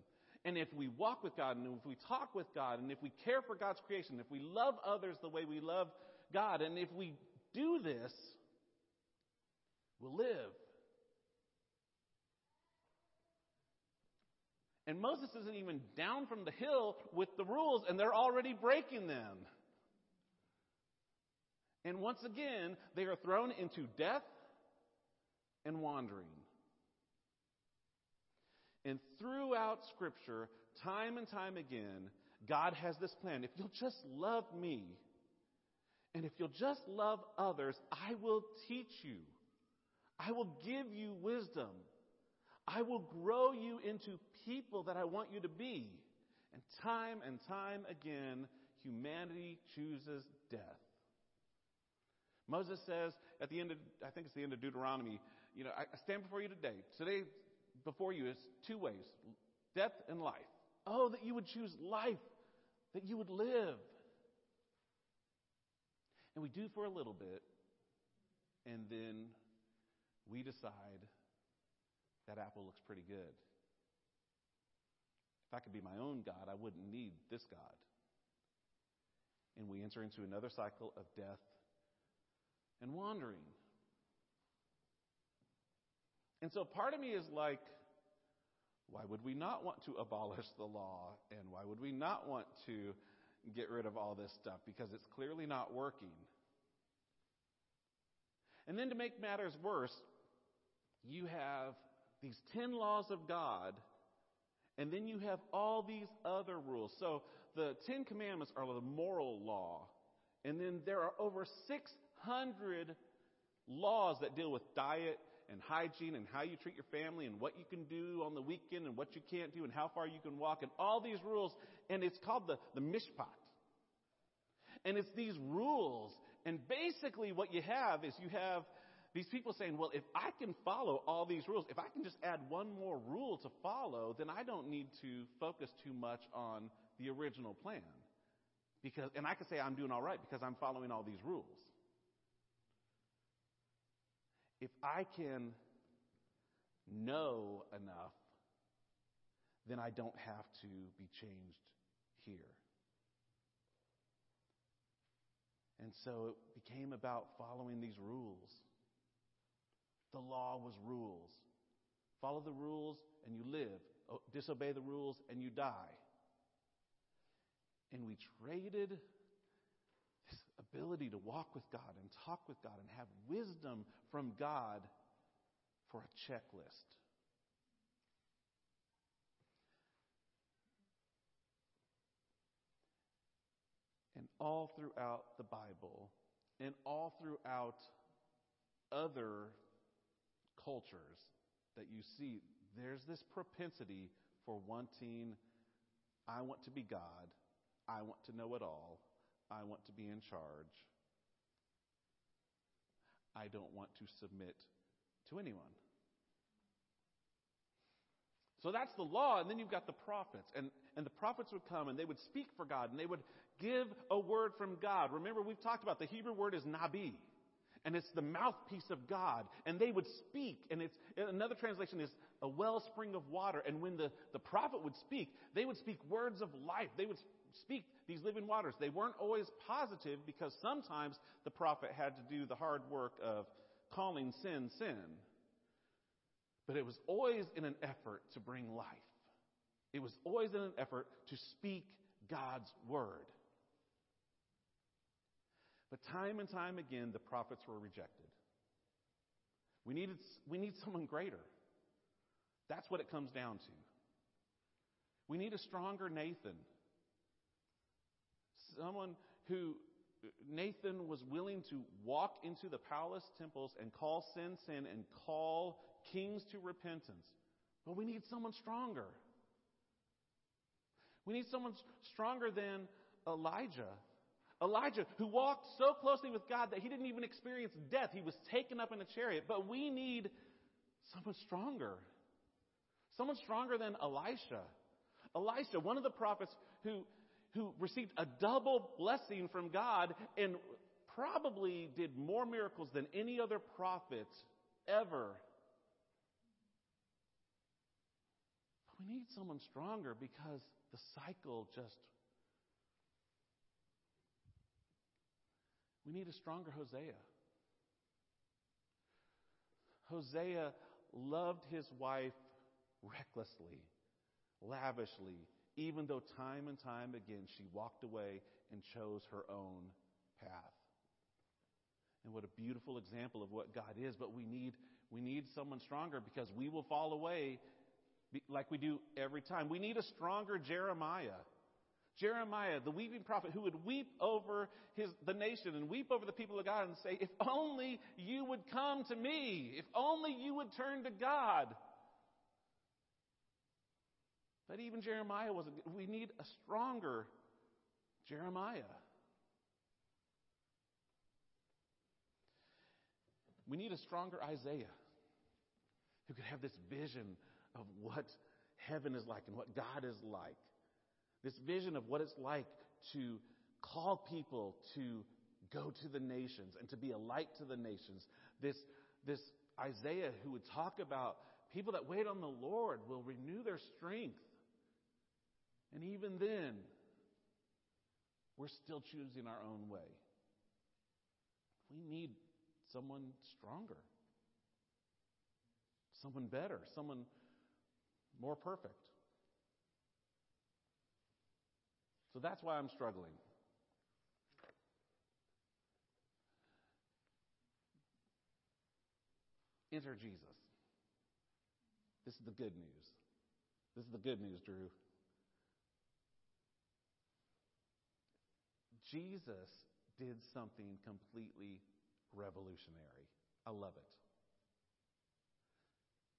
And if we walk with God and if we talk with God and if we care for God's creation, if we love others the way we love God, and if we do this, we'll live And Moses isn't even down from the hill with the rules, and they're already breaking them. And once again, they are thrown into death and wandering. And throughout Scripture, time and time again, God has this plan. If you'll just love me, and if you'll just love others, I will teach you. I will give you wisdom. I will grow you into people that I want you to be. And time and time again, humanity chooses death. Moses says at the end of, I think it's the end of Deuteronomy, you know, I stand before you today. Today, before you is two ways death and life. Oh, that you would choose life, that you would live. And we do for a little bit, and then we decide that apple looks pretty good. If I could be my own God, I wouldn't need this God. And we enter into another cycle of death and wandering. And so part of me is like, why would we not want to abolish the law? And why would we not want to get rid of all this stuff? Because it's clearly not working. And then to make matters worse, you have these 10 laws of God, and then you have all these other rules. So the 10 commandments are the moral law, and then there are over 600 laws that deal with diet and hygiene and how you treat your family and what you can do on the weekend and what you can't do and how far you can walk and all these rules. And it's called the, the mishpat. And it's these rules. And basically what you have is you have these people saying, well, if I can follow all these rules, if I can just add one more rule to follow, then I don't need to focus too much on the original plan. Because, and I can say I'm doing all right because I'm following all these rules. If I can know enough, then I don't have to be changed here. And so it became about following these rules. The law was rules. Follow the rules and you live. Disobey the rules and you die. And we traded ability to walk with God and talk with God and have wisdom from God for a checklist. And all throughout the Bible, and all throughout other cultures that you see, there's this propensity for wanting, I want to be God, I want to know it all, I want to be in charge, I don't want to submit to anyone. So that's the law, and then you've got the prophets. And, and the prophets would come and they would speak for God and they would give a word from God. Remember, we've talked about the Hebrew word is nabi. And it's the mouthpiece of God. And they would speak. And it's another translation is a wellspring of water. And when the, the prophet would speak, they would speak words of life. They would speak these living waters. They weren't always positive because sometimes the prophet had to do the hard work of calling sin sin. But it was always in an effort to bring life. It was always in an effort to speak God's word. But time and time again, the prophets were rejected. We, needed, we need someone greater. That's what it comes down to. We need a stronger Nathan. Someone who, Nathan was willing to walk into the palace temples and call sin sin and call kings to repentance. But we need someone stronger. We need someone stronger than Elijah. Elijah, who walked so closely with God that he didn't even experience death. He was taken up in a chariot. But we need someone stronger. Someone stronger than Elisha. Elisha, one of the prophets who, who received a double blessing from God and probably did more miracles than any other prophet ever. But we need someone stronger because the cycle just. We need a stronger Hosea. Hosea loved his wife recklessly, lavishly, even though time and time again she walked away and chose her own path. And what a beautiful example of what God is, but we need we need someone stronger because we will fall away like we do every time. We need a stronger Jeremiah. Jeremiah, the weeping prophet, who would weep over his, the nation and weep over the people of God and say, If only you would come to me. If only you would turn to God. But even Jeremiah wasn't. We need a stronger Jeremiah. We need a stronger Isaiah who could have this vision of what heaven is like and what God is like. This vision of what it's like to call people to go to the nations and to be a light to the nations. This, this Isaiah who would talk about people that wait on the Lord will renew their strength. And even then, we're still choosing our own way. We need someone stronger, someone better, someone more perfect. So that's why I'm struggling. Enter Jesus. This is the good news. This is the good news, Drew. Jesus did something completely revolutionary. I love it.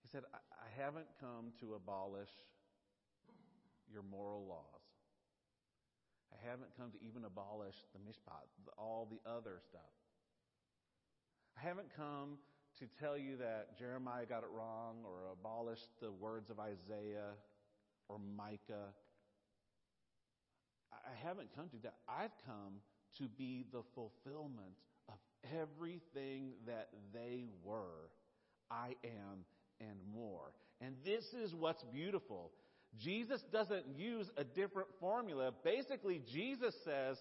He said, I haven't come to abolish your moral laws. I haven't come to even abolish the mishpat, all the other stuff. I haven't come to tell you that Jeremiah got it wrong or abolished the words of Isaiah or Micah. I haven't come to that. I've come to be the fulfillment of everything that they were. I am and more. And this is what's beautiful. Jesus doesn't use a different formula. Basically, Jesus says,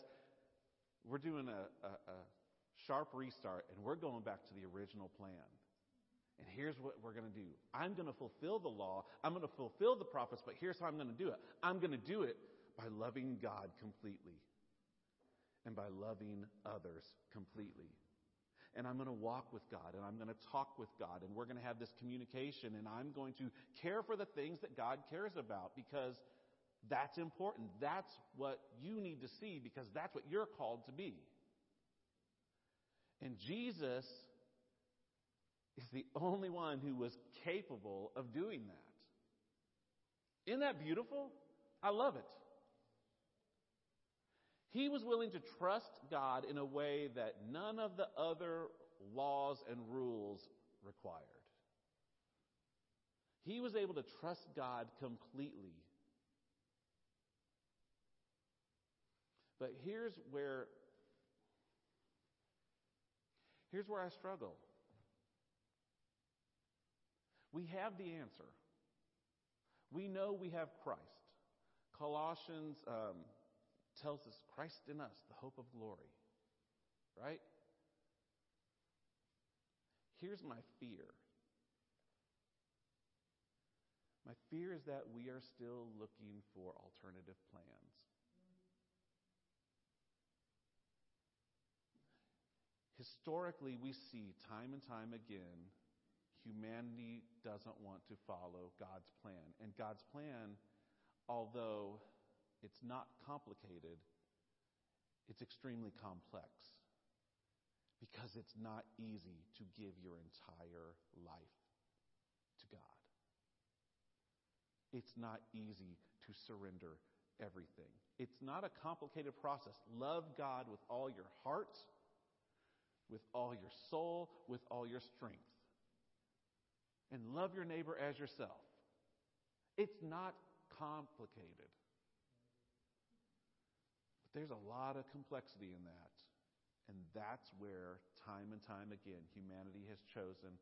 we're doing a, a, a sharp restart and we're going back to the original plan. And here's what we're going to do. I'm going to fulfill the law. I'm going to fulfill the prophets, but here's how I'm going to do it. I'm going to do it by loving God completely and by loving others completely. And I'm going to walk with God and I'm going to talk with God and we're going to have this communication and I'm going to care for the things that God cares about because that's important. That's what you need to see because that's what you're called to be. And Jesus is the only one who was capable of doing that. Isn't that beautiful? I love it. He was willing to trust God in a way that none of the other laws and rules required. He was able to trust God completely. But here's where here's where I struggle. We have the answer. We know we have Christ. Colossians um, tells us Christ in us, the hope of glory. Right? Here's my fear. My fear is that we are still looking for alternative plans. Historically, we see time and time again humanity doesn't want to follow God's plan. And God's plan, although it's not complicated, it's extremely complex because it's not easy to give your entire life to God. It's not easy to surrender everything. It's not a complicated process. Love God with all your heart, with all your soul, with all your strength. And love your neighbor as yourself. It's not complicated. There's a lot of complexity in that. And that's where, time and time again, humanity has chosen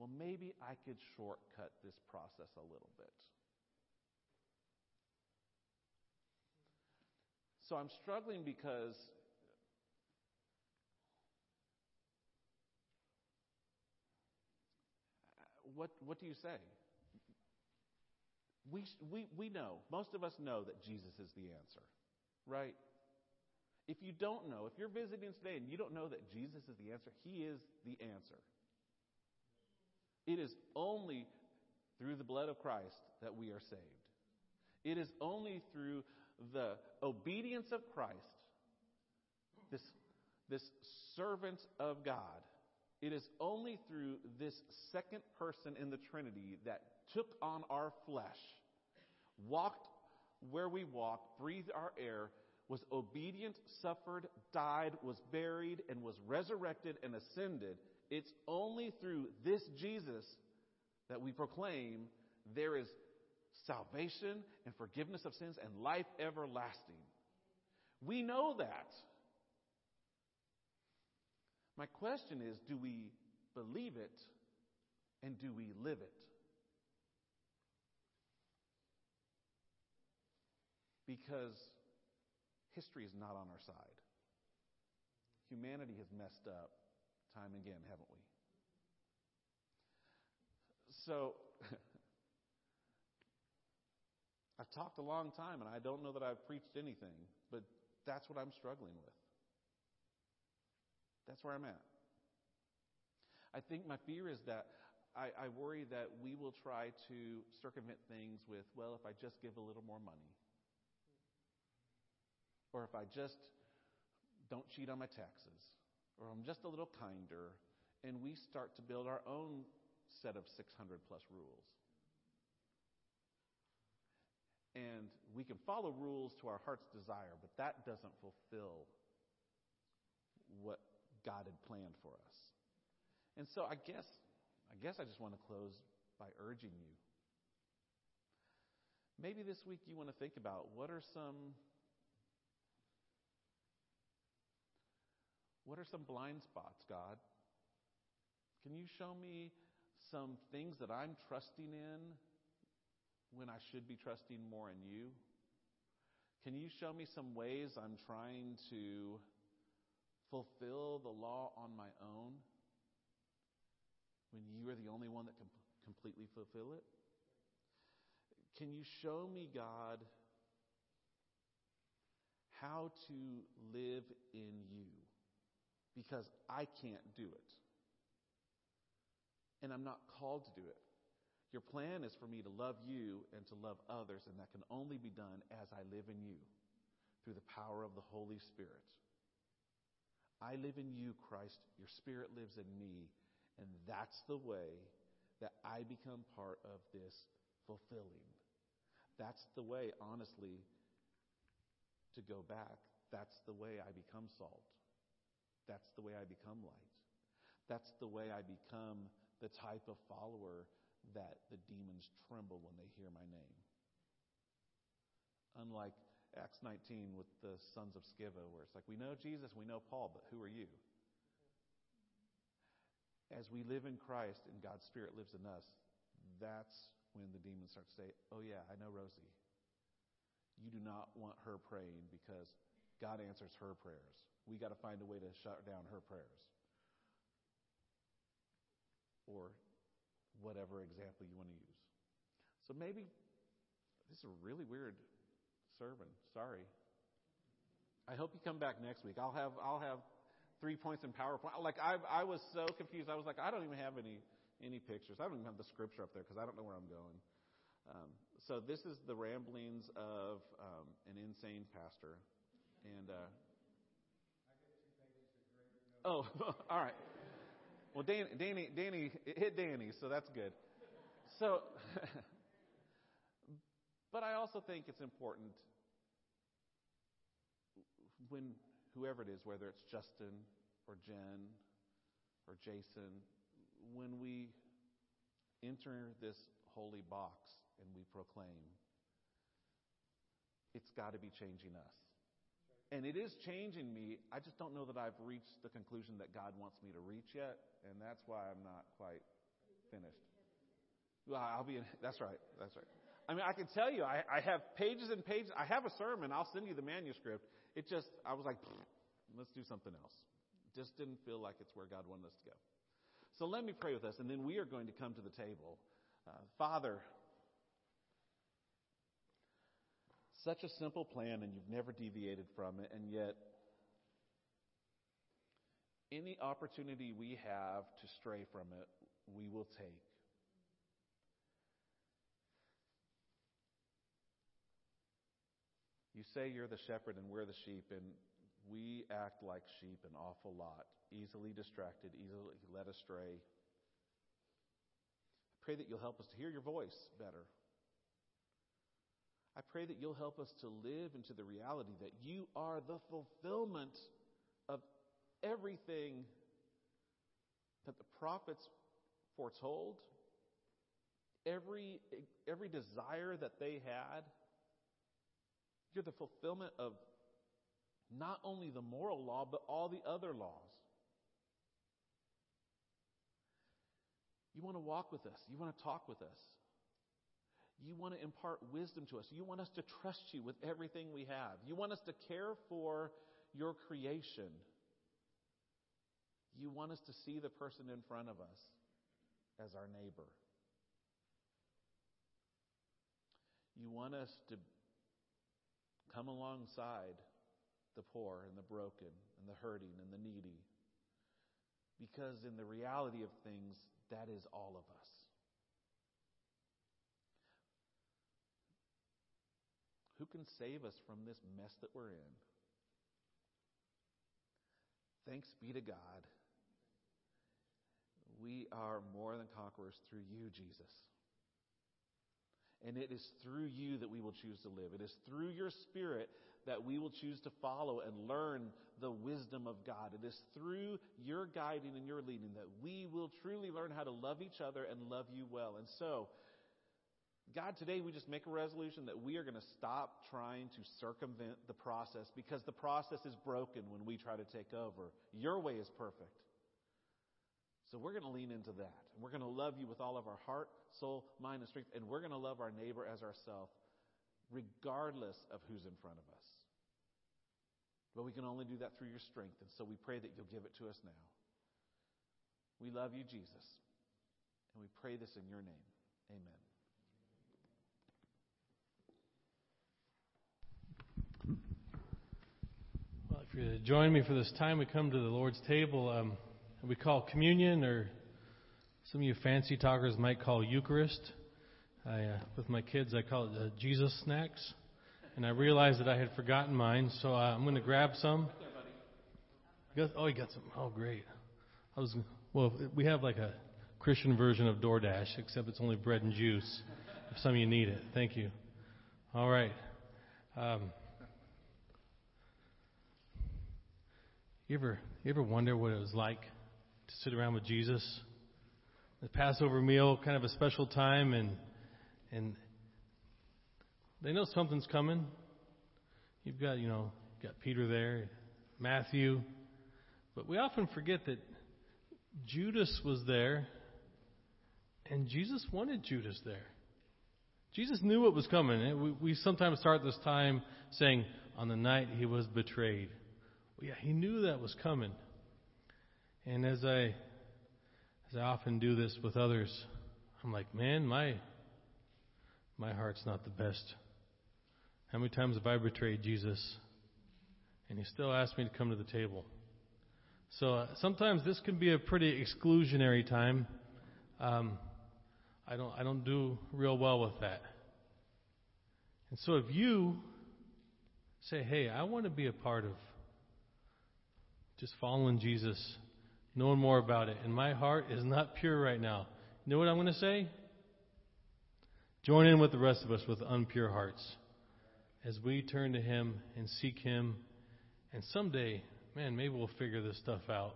well, maybe I could shortcut this process a little bit. So I'm struggling because what, what do you say? We, we, we know, most of us know that Jesus is the answer, right? If you don't know, if you're visiting today and you don't know that Jesus is the answer, He is the answer. It is only through the blood of Christ that we are saved. It is only through the obedience of Christ, this, this servant of God, it is only through this second person in the Trinity that took on our flesh, walked where we walk, breathed our air, was obedient, suffered, died, was buried, and was resurrected and ascended. It's only through this Jesus that we proclaim there is salvation and forgiveness of sins and life everlasting. We know that. My question is do we believe it and do we live it? Because history is not on our side. Humanity has messed up time and again, haven't we? So, I've talked a long time and I don't know that I've preached anything, but that's what I'm struggling with. That's where I'm at. I think my fear is that I, I worry that we will try to circumvent things with, well, if I just give a little more money, or if I just don't cheat on my taxes, or I'm just a little kinder, and we start to build our own set of 600 plus rules. And we can follow rules to our heart's desire, but that doesn't fulfill what God had planned for us. And so I guess I guess I just want to close by urging you. Maybe this week you want to think about what are some what are some blind spots, God? Can you show me some things that I'm trusting in when I should be trusting more in you? Can you show me some ways I'm trying to fulfill the law on my own when you are the only one that can completely fulfill it? Can you show me, God, how to live in you? Because I can't do it. And I'm not called to do it. Your plan is for me to love you and to love others, and that can only be done as I live in you through the power of the Holy Spirit. I live in you, Christ. Your Spirit lives in me. And that's the way that I become part of this fulfilling. That's the way, honestly, to go back. That's the way I become salt. That's the way I become light. That's the way I become the type of follower that the demons tremble when they hear my name. Unlike Acts 19 with the sons of Sceva, where it's like, we know Jesus, we know Paul, but who are you? As we live in Christ and God's Spirit lives in us, that's when the demons start to say, Oh, yeah, I know Rosie. You do not want her praying because God answers her prayers. We got to find a way to shut down her prayers. Or whatever example you want to use. So maybe this is a really weird sermon. Sorry. I hope you come back next week. I'll have I'll have three points in PowerPoint. Like I I was so confused. I was like, I don't even have any any pictures. I don't even have the scripture up there because I don't know where I'm going. Um, so this is the ramblings of um, an insane pastor, and. Uh, Oh, all right. Well, Danny, Danny, Danny, it hit Danny, so that's good. So, but I also think it's important when whoever it is, whether it's Justin or Jen or Jason, when we enter this holy box and we proclaim, it's got to be changing us. And it is changing me. I just don't know that I've reached the conclusion that God wants me to reach yet, and that's why I'm not quite finished. Well, I'll be. In, that's right. That's right. I mean, I can tell you, I, I have pages and pages. I have a sermon. I'll send you the manuscript. It just, I was like, let's do something else. Just didn't feel like it's where God wanted us to go. So let me pray with us, and then we are going to come to the table. Uh, Father, such a simple plan, and you've never deviated from it, and yet any opportunity we have to stray from it, we will take. You say you're the shepherd and we're the sheep, and we act like sheep an awful lot, easily distracted, easily led astray. I pray that you'll help us to hear your voice better. I pray that you'll help us to live into the reality that you are the fulfillment of everything that the prophets foretold, every, every desire that they had. You're the fulfillment of not only the moral law, but all the other laws. You want to walk with us. You want to talk with us. You want to impart wisdom to us. You want us to trust you with everything we have. You want us to care for your creation. You want us to see the person in front of us as our neighbor. You want us to come alongside the poor and the broken and the hurting and the needy. Because in the reality of things, that is all of us. Who can save us from this mess that we're in? Thanks be to God. We are more than conquerors through you, Jesus. And it is through you that we will choose to live. It is through your Spirit that we will choose to follow and learn the wisdom of God. It is through your guiding and your leading that we will truly learn how to love each other and love you well. And so, God, today we just make a resolution that we are going to stop trying to circumvent the process because the process is broken when we try to take over. Your way is perfect. So we're going to lean into that. And we're going to love you with all of our heart, soul, mind, and strength. And we're going to love our neighbor as ourselves, regardless of who's in front of us. But we can only do that through your strength. And so we pray that you'll give it to us now. We love you, Jesus. And we pray this in your name. Amen. Well, if you join me for this time, we come to the Lord's table. Um, we call communion, or some of you fancy talkers might call Eucharist. I, uh, with my kids, I call it uh, Jesus snacks. And I realized that I had forgotten mine, so uh, I'm going to grab some. Got, oh, you got some. Oh, great. I was well. We have like a Christian version of DoorDash, except it's only bread and juice. If some of you need it, thank you. All right. Um, you ever you ever wonder what it was like to sit around with Jesus? The Passover meal, kind of a special time, and and they know something's coming. You've got, you know, got Peter there, Matthew, but we often forget that Judas was there, and Jesus wanted Judas there. Jesus knew what was coming. We, we sometimes start this time saying, on the night he was betrayed. Yeah, he knew that was coming. And as I, as I often do this with others, I'm like, man, my, my heart's not the best. How many times have I betrayed Jesus? And he still asked me to come to the table. So uh, sometimes this can be a pretty exclusionary time. Um, I don't I don't do real well with that. And so if you say, "Hey, I want to be a part of just following Jesus, knowing more about it, and my heart is not pure right now," you know what I'm going to say? Join in with the rest of us with unpure hearts as we turn to Him and seek Him. And someday, man, maybe we'll figure this stuff out.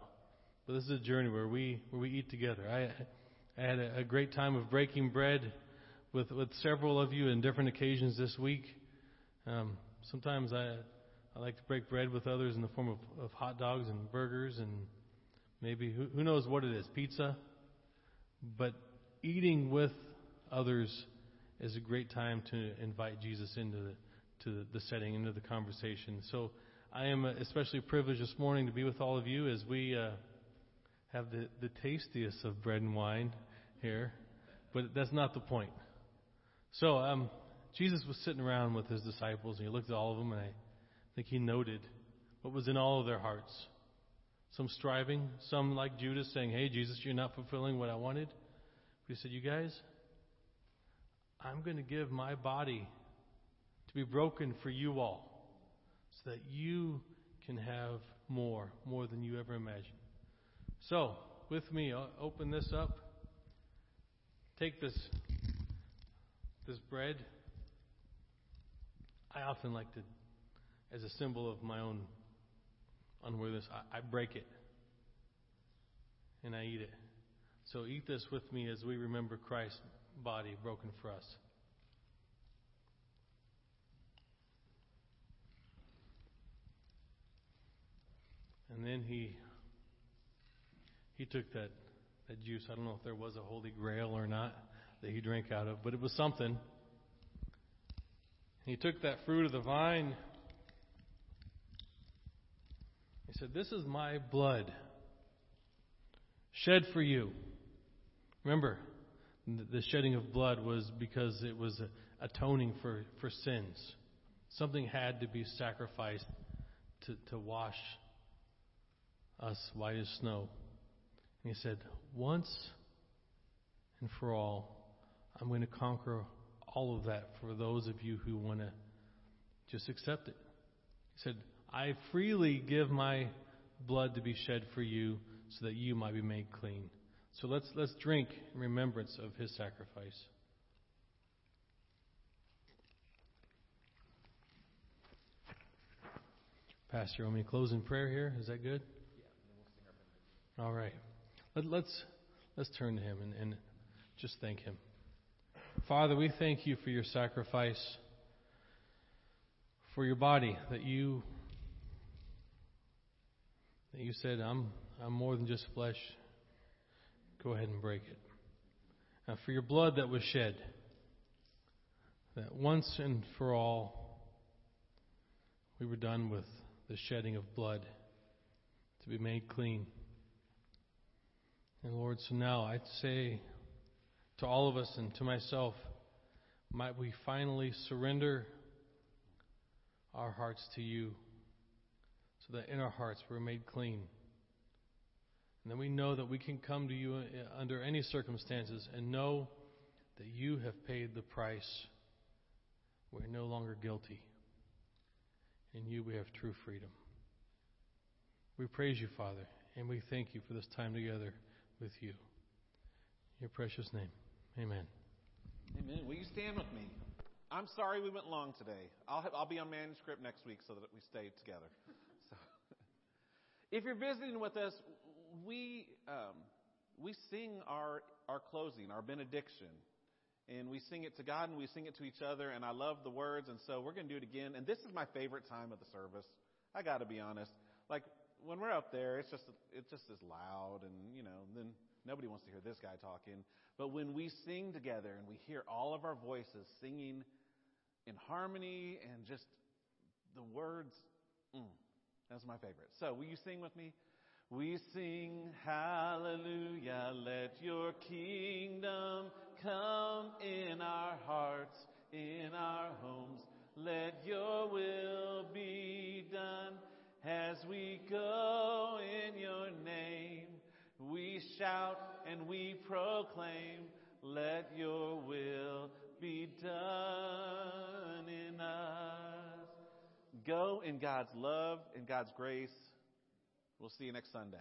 But this is a journey where we where we eat together. I I had a, a great time of breaking bread with with several of you in different occasions this week. Um, sometimes I I like to break bread with others in the form of, of hot dogs and burgers and maybe who, who knows what it is, pizza. But eating with others is a great time to invite Jesus into the to the setting, into the conversation. So I am especially privileged this morning to be with all of you as we uh, have the, the tastiest of bread and wine here, but that's not the point. So um, Jesus was sitting around with his disciples, and he looked at all of them, and I think he noted what was in all of their hearts. Some striving, some like Judas saying, Hey, Jesus, you're not fulfilling what I wanted. But he said, You guys, I'm going to give my body to be broken for you all so that you can have more, more than you ever imagined. So, with me, I'll open this up. Take this this bread. I often like to, as a symbol of my own unworthiness, I, I break it and I eat it. So eat this with me as we remember Christ's body broken for us. And then he he took that that juice. I don't know if there was a holy grail or not that he drank out of, but it was something. He took that fruit of the vine. He said, This is my blood shed for you. Remember, the shedding of blood was because it was atoning for, for sins. Something had to be sacrificed to, to wash us white as snow. And he said, Once and for all, I'm going to conquer all of that for those of you who want to just accept it. He said, I freely give my blood to be shed for you so that you might be made clean. So let's, let's drink in remembrance of his sacrifice. Pastor, you want me to close in prayer here? Is that good? All right. Let, let's let's turn to him and, and just thank him. Father, we thank you for your sacrifice, for your body that you that you said, I'm I'm more than just flesh. Go ahead and break it. And for your blood that was shed, that once and for all we were done with the shedding of blood to be made clean. And Lord, so now I'd say to all of us and to myself, might we finally surrender our hearts to you that in our hearts we're made clean. And then we know that we can come to you uh, under any circumstances and know that you have paid the price. We're no longer guilty. In you we have true freedom. We praise you, Father, and we thank you for this time together with you. In your precious name. Amen. Amen. Will you stand with me? I'm sorry we went long today. I'll, have, I'll be on manuscript next week so that we stay together. If you're visiting with us, we um, we sing our our closing, our benediction, and we sing it to God and we sing it to each other. And I love the words, and so we're going to do it again. And this is my favorite time of the service. I got to be honest. Like when we're up there, it's just it's just as loud, and you know, then nobody wants to hear this guy talking. But when we sing together and we hear all of our voices singing in harmony and just the words, mm, that's my favorite. So will you sing with me? We sing hallelujah, let your kingdom come in our hearts, in our homes. Let your will be done as we go in your name. We shout and we proclaim, let your will be done in us. Go in God's love and God's grace. We'll see you next Sunday.